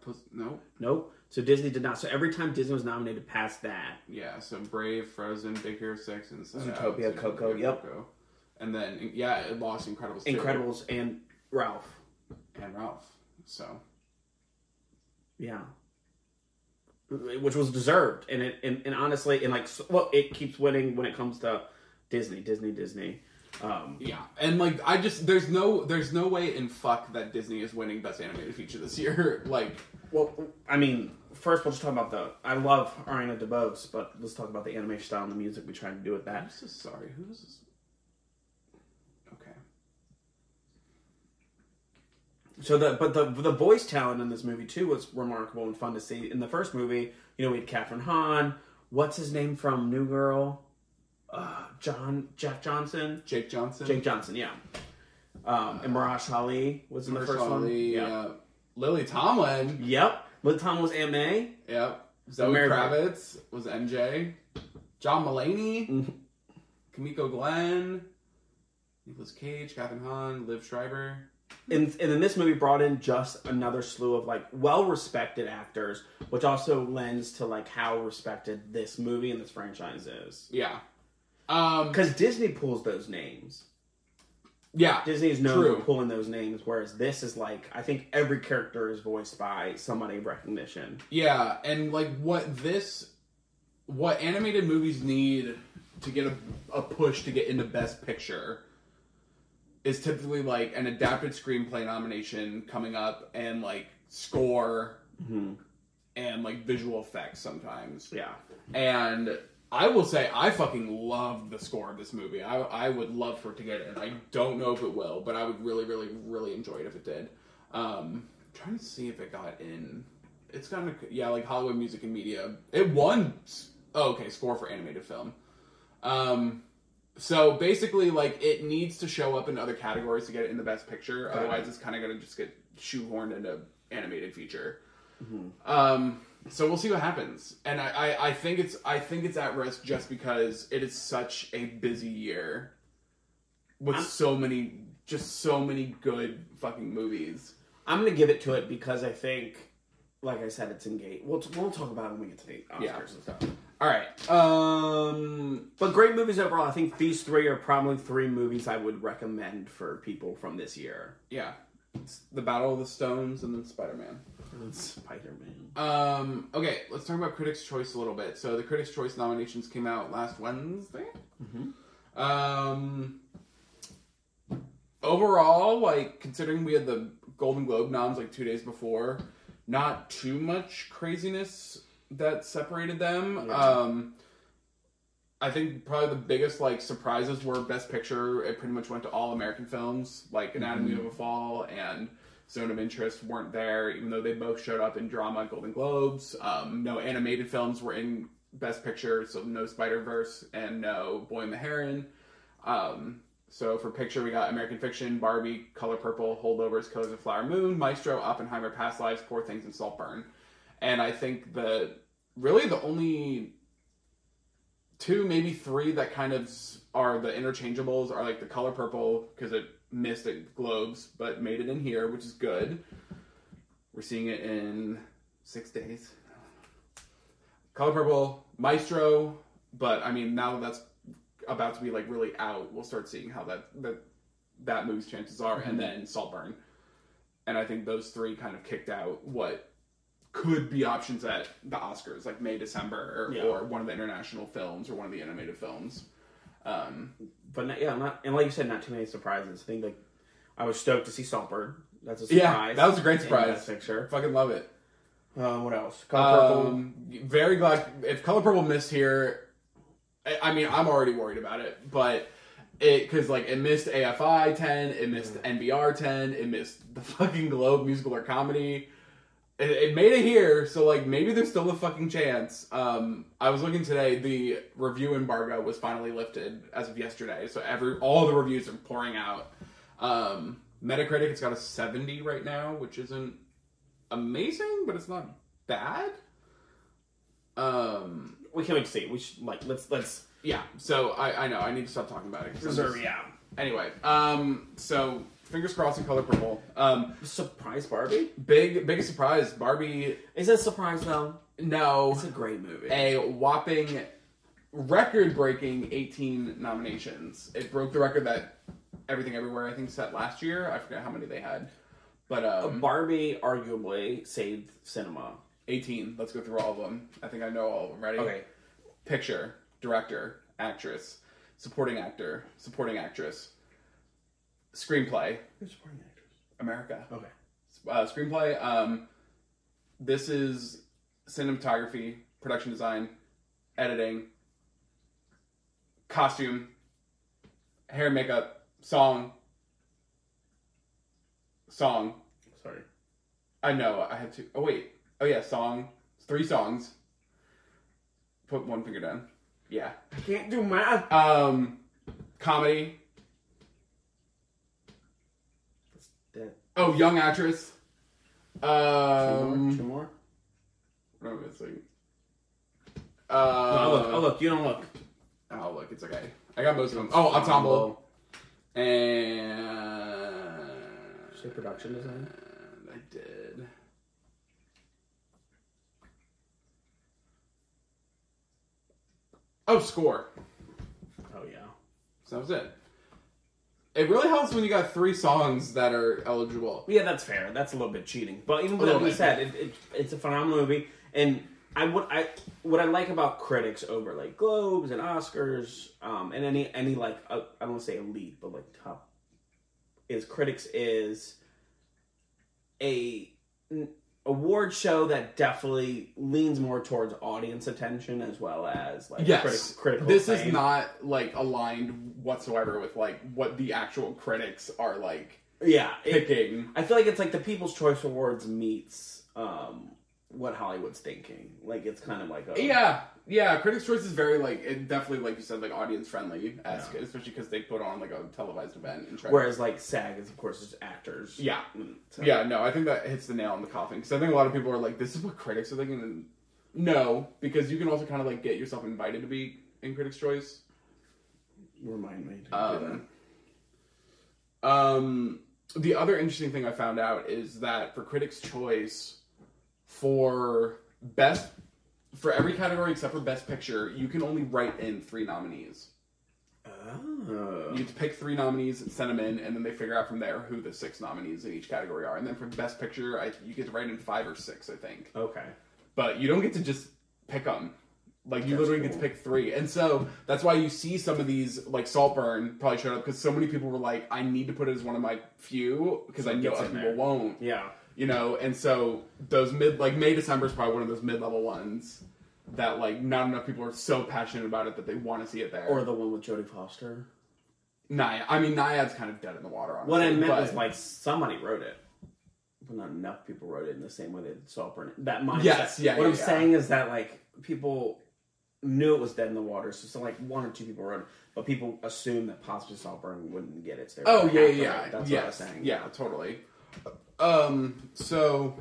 Puss- no, nope. So Disney did not. So every time Disney was nominated past that, yeah. So Brave, Frozen, Big Hero Six, and Inside Out, Zootopia, Coco, yep. Coco. And then, yeah, it lost Incredibles 2 Incredibles and Ralph. and Ralph. So Yeah. Which was deserved, and it and, and honestly, and like, well, it keeps winning when it comes to Disney, Disney, Disney. Um, yeah, and like I just there's no there's no way in fuck that Disney is winning Best Animated Feature this year. like, well, I mean, first we'll just talk about the. I love Ariana DeBose, but let's talk about the animation style and the music we try to do with that. I'm so sorry. Who is this? Okay. So the but the the voice talent in this movie too was remarkable and fun to see. In the first movie, you know, we had Kathryn Hahn. What's his name from New Girl? Uh, John Jack Johnson. Jake Johnson. Jake Johnson, yeah. Um, and Marash Ali was in the first one. Yeah. Lily Tomlin. Yep. Liv Tom was May. Yep. Zoe Mary- Kravitz was MJ. John Mulaney. Mhm. Kimiko Glenn. Nicolas Cage. Kathryn Hahn. Liev Schreiber. And, and then this movie brought in just another slew of like well respected actors, which also lends to like how respected this movie and this franchise is. Yeah. Um. Because Disney pulls those names. Yeah. Disney is known True. for pulling those names, whereas this is like I think every character is voiced by somebody of recognition. Yeah, and like what this, what animated movies need to get a, a push to get into Best Picture is typically like an adapted screenplay nomination coming up and like score Mhm. and like visual effects sometimes. Yeah. And I will say I fucking love the score of this movie. I I would love for it to get in. I don't know if it will, but I would really, really, really enjoy it if it did. Um, trying to see if it got in. It's kind of yeah, like Hollywood Music and Media. It won. Oh, okay, score for animated film. Um, so basically, like it needs to show up in other categories to get it in the best picture. Got it. Otherwise, it's kind of gonna just get shoehorned into animated feature. Mm-hmm. Um, so we'll see what happens, and I, I, I think it's I think it's at risk just because it is such a busy year with I'm- so many just so many good fucking movies. I'm gonna give it to it because I think, like I said, it's engaged. We'll we'll talk about it when we get to the Oscars Yeah. and stuff. All right, um, But great movies overall. I think these three are probably three movies I would recommend for people from this year. yeah, the Battle of the Stones and then Spider Man. Spider Man. Um, okay, let's talk about Critics' Choice a little bit. So the Critics' Choice nominations came out last Wednesday. Mhm. Um, overall, like considering we had the Golden Globe noms like two days before, not too much craziness that separated them. Um, I think probably the biggest like surprises were Best Picture. It pretty much went to all American films, like Anatomy of a Fall and Zone of Interest weren't there, even though they both showed up in drama Golden Globes. Um, no animated films were in Best Picture, so no Spider Verse and no Boy and the Heron. Um, so for picture, we got American Fiction, Barbie, Color Purple, Holdovers, Killers of Flower Moon, Maestro, Oppenheimer, Past Lives, Poor Things, and Saltburn. And I think the really the only two, maybe three that kind of are the interchangeables are like the Color Purple because it missed at Globes but made it in here, which is good. We're seeing it in six days. Color Purple, Maestro, but I mean now that that's about to be like really out, we'll start seeing how that that that moves chances are, and mm-hmm. then Saltburn, and I think those three kind of kicked out what could be options at the Oscars, like May December, or, Yeah. or one of the international films or one of the animated films. Um, But not, yeah, not and like you said, not too many surprises. I think like I was stoked to see Saltburn. That's a Yeah, surprise. that was a great surprise. Best Picture. fucking love it. Uh, what else? Color Purple. Um, very glad if Color Purple missed here. I, I mean, I'm already worried about it, but it because like it missed AFI 10, it missed NBR 10, it missed the fucking Globe musical or comedy. It, it made it here, so like maybe there's still a fucking chance. Um, I was looking today; the review embargo was finally lifted as of yesterday, so every all the reviews are pouring out. Um, Metacritic, it's got a 70 right now, which isn't amazing, but it's not bad. Um, we can't wait to see. We should like let's let's yeah. So I, I know I need to stop talking about it. reserve. just- Yeah. Anyway, um, so fingers crossed in color purple. Um, Surprise Barbie. big biggest surprise, Barbie. Is it a surprise though? No, It's a great movie. a whopping record-breaking 18 nominations. It broke the record that Everything Everywhere I think set last year. I forget how many they had, but um, Barbie arguably saved cinema. 18. Let's go through all of them. I think I know all of them. Ready? Okay. Picture, director, actress, supporting actor, supporting actress, screenplay, Who's supporting actress? America. Okay. Uh, screenplay. Um, this is cinematography, production design, editing, costume, hair and makeup, song, song. Sorry. I know. I had to. Oh wait. Oh yeah, song. Three songs. Put one finger down. Yeah. I can't do math. Um, comedy. Dead. Oh, young actress. Two more. Um, Two more. what am I missing? No, Uh, oh, look. Oh look. You don't look. Oh, look, it's okay. I got most of them. Oh, ensemble and Say production design. I did. Oh, score. Oh yeah. So that was it. It really helps when you got three songs that are eligible. Yeah, that's fair. That's a little bit cheating, but even with that being said, it, it, it's a phenomenal movie, and I what I what I like about critics over like Globes and Oscars, um, and any any like uh, I don't want to say elite, but like top is critics is a award show that definitely leans more towards audience attention as well as like yes, criti- critical. this acclaim. is not like aligned whatsoever with like what the actual critics are like Yeah, it- picking. I feel like it's like the People's Choice Awards meets um, what Hollywood's thinking. Like it's kind of like a Yeah, yeah. Critics' Choice is very like it definitely like you said like audience friendly esque, Yeah. especially because they put on like a televised event and try. Whereas like SAG is of course just actors. yeah, Mm, so- yeah. No, I think that hits the nail on the coffin because I think a lot of people are like, "This is what critics are thinking." And no, because you can also kind of like get yourself invited to be in Critics' Choice. Remind me. Um, um, the other interesting thing I found out is that for Critics' Choice, for best, for every category except for Best Picture, you can only write in three nominees. Oh. You get to pick three nominees and send them in, and then they figure out from there who the six nominees in each category are. And then for Best Picture, I, you get to write in five or six, I think. Okay. But you don't get to just pick them. Like you That's literally get to pick three, and so that's why you see some of these like Saltburn probably showed up because so many people were like, "I need to put it as one of my few because I know other people won't." Yeah. You know, and so those mid like May December is probably one of those mid level ones that like not enough people are so passionate about it that they want to see it there. Or the one with Jodie Foster. Nyad. I mean, Nyad's kind of dead in the water. Honestly, What I meant but- was like somebody wrote it, but not enough people wrote it in the same way that Saltburn. That mindset. Yes, yeah, What yeah, I'm yeah. saying is that like people knew it was dead in the water, so, so like one or two people wrote it, but people assumed that possibly Saltburn wouldn't get it. So Oh yeah, yeah, yeah. That's yes, what I was saying. Yeah, totally. Um. So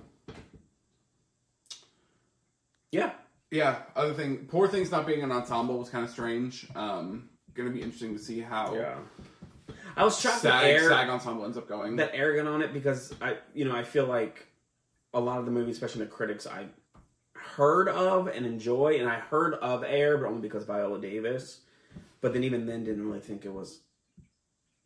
yeah. yeah, other thing, poor things not being an ensemble was kind of strange. Um, gonna be interesting to see how Yeah. I was shocked that Air SAG ensemble ends up going. that arrogant on it because I, you know, I feel like a lot of the movies, especially the critics, I heard of and enjoy, and I heard of Air, but only because Viola Davis. But then even then, didn't really think it was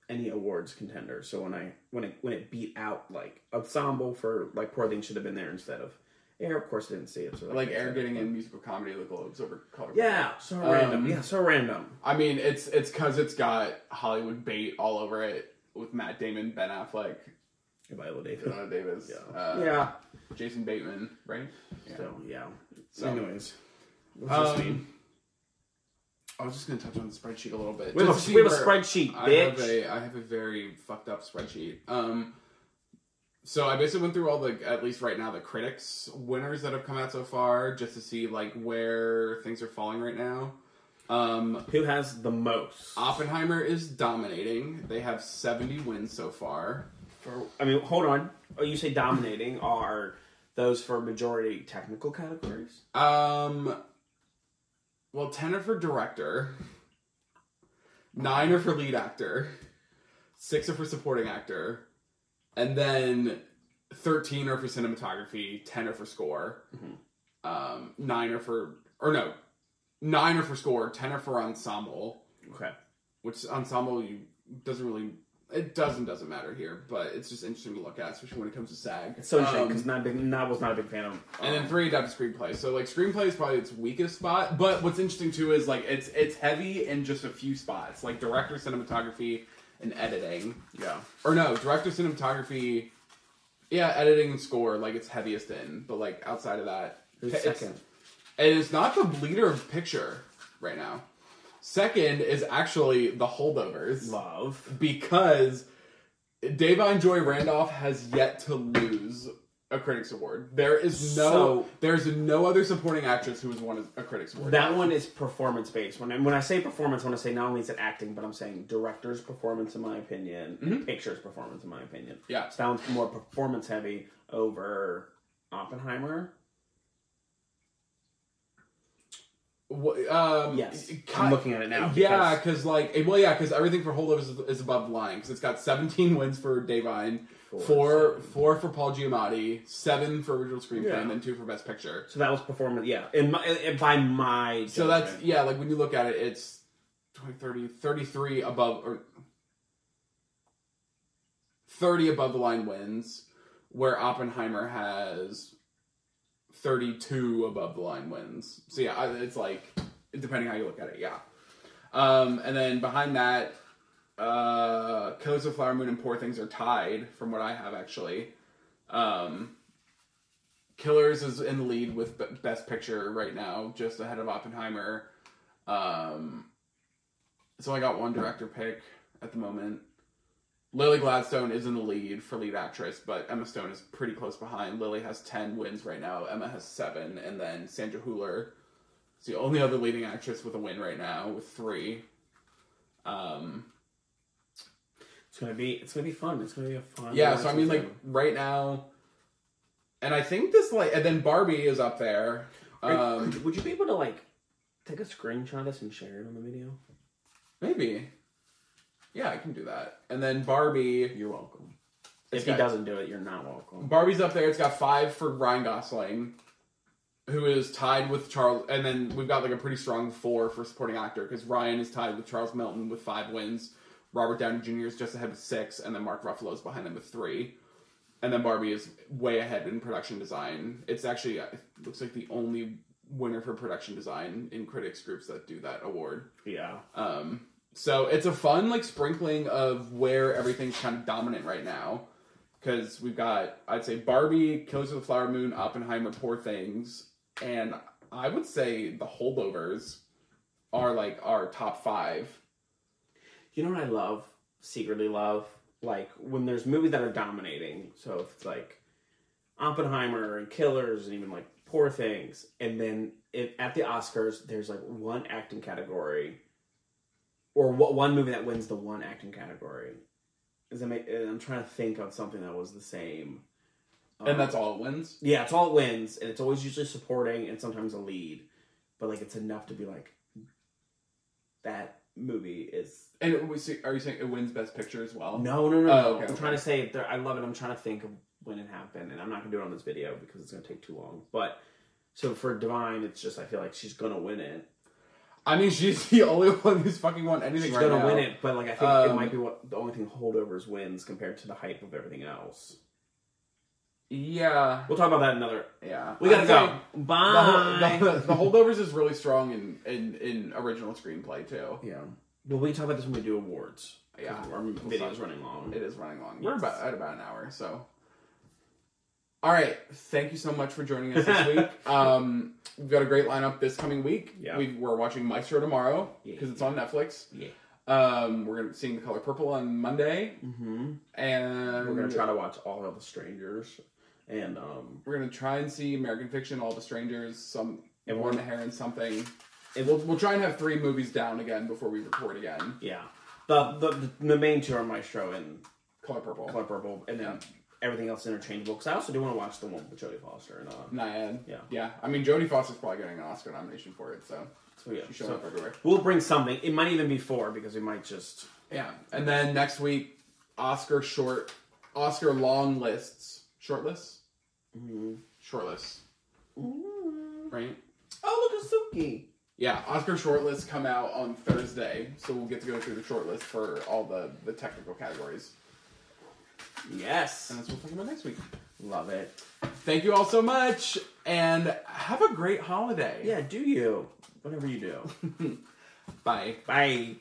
any awards contender. So when I when it when it beat out like ensemble for like Poor Things should have been there instead of Air, of course, I didn't see it. So like Air getting in musical comedy of the Globes over color. Yeah, so Um, random. Yeah, so random. I mean, it's it's because it's got Hollywood bait all over it with Matt Damon, Ben Affleck, Viola Davis. Viola Davis, Yeah. uh, yeah. Jason Bateman, right? Yeah. So yeah. So- Anyways, what does this mean? I was just gonna touch on the spreadsheet a little bit. We have, a, we have a spreadsheet, I bitch. have a I have a very fucked up spreadsheet. Um, so I basically went through all the at least right now the critics winners that have come out so far, just to see like where things are falling right now. Um, Who has the most? Oppenheimer is dominating. They have seventy wins so far. For, I mean, hold on. Oh, you say dominating are those for majority technical categories? Um, well, ten are for director, nine are for lead actor, six are for supporting actor, and then thirteen are for cinematography, ten are for score, um, nine are for or no, nine are for score, ten are for ensemble. Okay. Which ensemble you doesn't really it doesn't doesn't matter here, but it's just interesting to look at, especially when it comes to SAG. It's so interesting Um, because not big, not was not a big fan of. and then um, three adapted screenplay. So like screenplay is probably its weakest spot. But what's interesting too is like it's it's heavy in just a few spots, like director, cinematography, and editing. Yeah. Or no, director, cinematography. Yeah, editing and score, like it's heaviest in. But like outside of that, it's- second? And it's not the leader of picture right now. Second is actually the holdovers Love. because Da'Vine Joy Randolph has yet to lose a critics award. There is no So- there's no other supporting actress who has won a critics award. That one is performance based. When I, when I say performance, I want to say not only is it acting, but I'm saying director's performance, in my opinion, and picture's performance, in my opinion. Yeah. So that one's more performance heavy over Oppenheimer. Um, Yes. it I'm looking at it now. Yeah, because because like well, yeah, because everything for holdovers is, is above the line because it's got 17 wins for Da'Vine, Four, four seven. four for Paul Giamatti, seven for original screenplay, Yeah. and then two for best picture. So that was performance. Yeah. In my, in, by my. So that's yeah, like when you look at it, it's 20, 30, 33 above or 30 above the line wins, where Oppenheimer has 32 above the line wins. So yeah, I- it's like depending how you look at it, yeah. Um, and then behind that, uh, Killers of Flower Moon and Poor Things are tied from what I have actually. Um, Killers is in the lead with Best Picture right now, just ahead of Oppenheimer. Um, it's only got one director pick at the moment. Lily Gladstone is in the lead for lead actress, but Emma Stone is pretty close behind. Lily has 10 wins right now, Emma has 7, and then Sandra Hüller is the only other leading actress with a win right now with 3. Um, It's gonna be it's gonna be fun. It's gonna be a fun. yeah, so I mean, like, right now, and I think this, like, and then Barbie is up there. Um, would you be able to like take a screenshot of this and share it on the video? maybe. Yeah, I can do that. And then Barbie, You're welcome. If he doesn't do it, you're not welcome. Barbie's up there. It's got five for Ryan Gosling, who is tied with Charles. And then we've got like a pretty strong four for supporting actor because Ryan is tied with Charles Melton with five wins. Robert Downey Jr. is just ahead with six, and then Mark Ruffalo is behind him with three. And then Barbie is way ahead in production design. It's actually uh, it looks like the only winner for production design in critics groups that do that award. Yeah. Um, so it's a fun like sprinkling of where everything's kind of dominant right now. Because we've got, I'd say, Barbie, Killers of the Flower Moon, Oppenheimer, Poor Things, and I would say the holdovers are like our top five. You know what I love? Secretly love? Like when there's movies that are dominating. So if it's like Oppenheimer and Killers and even like Poor Things, and then it, at the Oscars there's like one acting category, or what one movie that wins the one acting category. Is that make? I'm trying to think of something that was the same. And Um, that's all it wins. yeah, it's all it wins, and it's always usually supporting and sometimes a lead, but like it's enough to be like that movie is And are you saying it wins Best Picture as well? no, no, no, Oh, okay, I'm okay. trying to say there, I love it. I'm trying to think of when it happened, and I'm not gonna do it on this video because it's gonna take too long. But so for Da'Vine, it's just I feel like she's gonna win it. I mean, she's the only one who's fucking won anything She's right gonna now. win it, but like I think it Um, might be what the only thing holdovers wins compared to the hype of everything else. Yeah, We'll talk about that another. yeah. We gotta I'd go. say The, Bye. hol- the, the holdovers is really strong in, in, in original screenplay too. yeah. Well, we can talk about this when we do awards. Yeah. our video's running long. It is running long. We're Yes. about at about an hour, so. All right, thank you so much for joining us this week. Um, we've got a great lineup this coming week. Yeah. we we're watching Maestro tomorrow Yeah. because it's on Netflix. Yeah. Um, we're gonna seeing The Color Purple on Monday, Mm-hmm. and We're gonna try to watch all of the strangers, and um, we're gonna try and see American Fiction, All the Strangers, some And War in we're- the Heron, something. and We'll we'll try and have three movies down again before we record again. yeah, the, the the main two are Maestro and Color Purple, Color Purple, and then Yeah. Everything else interchangeable. Because I also do want to watch the one with Jodie Foster and uh, Nyad. Yeah. yeah. I mean, Jodie Foster's probably getting an Oscar nomination for it, so so yeah. she's showing So up everywhere. we'll bring something. It might even be four because we might just Yeah, and then next week, Oscar short, Oscar long lists, short lists, mm short lists, right? oh look at Suki. Yeah, Oscar short lists come out on Thursday, so we'll get to go through the short list for all the the technical categories, Yes, and that's what we're talking about next week. love it. Thank you all so much, and have a great holiday. Yeah, do you whatever you do. Bye. Bye.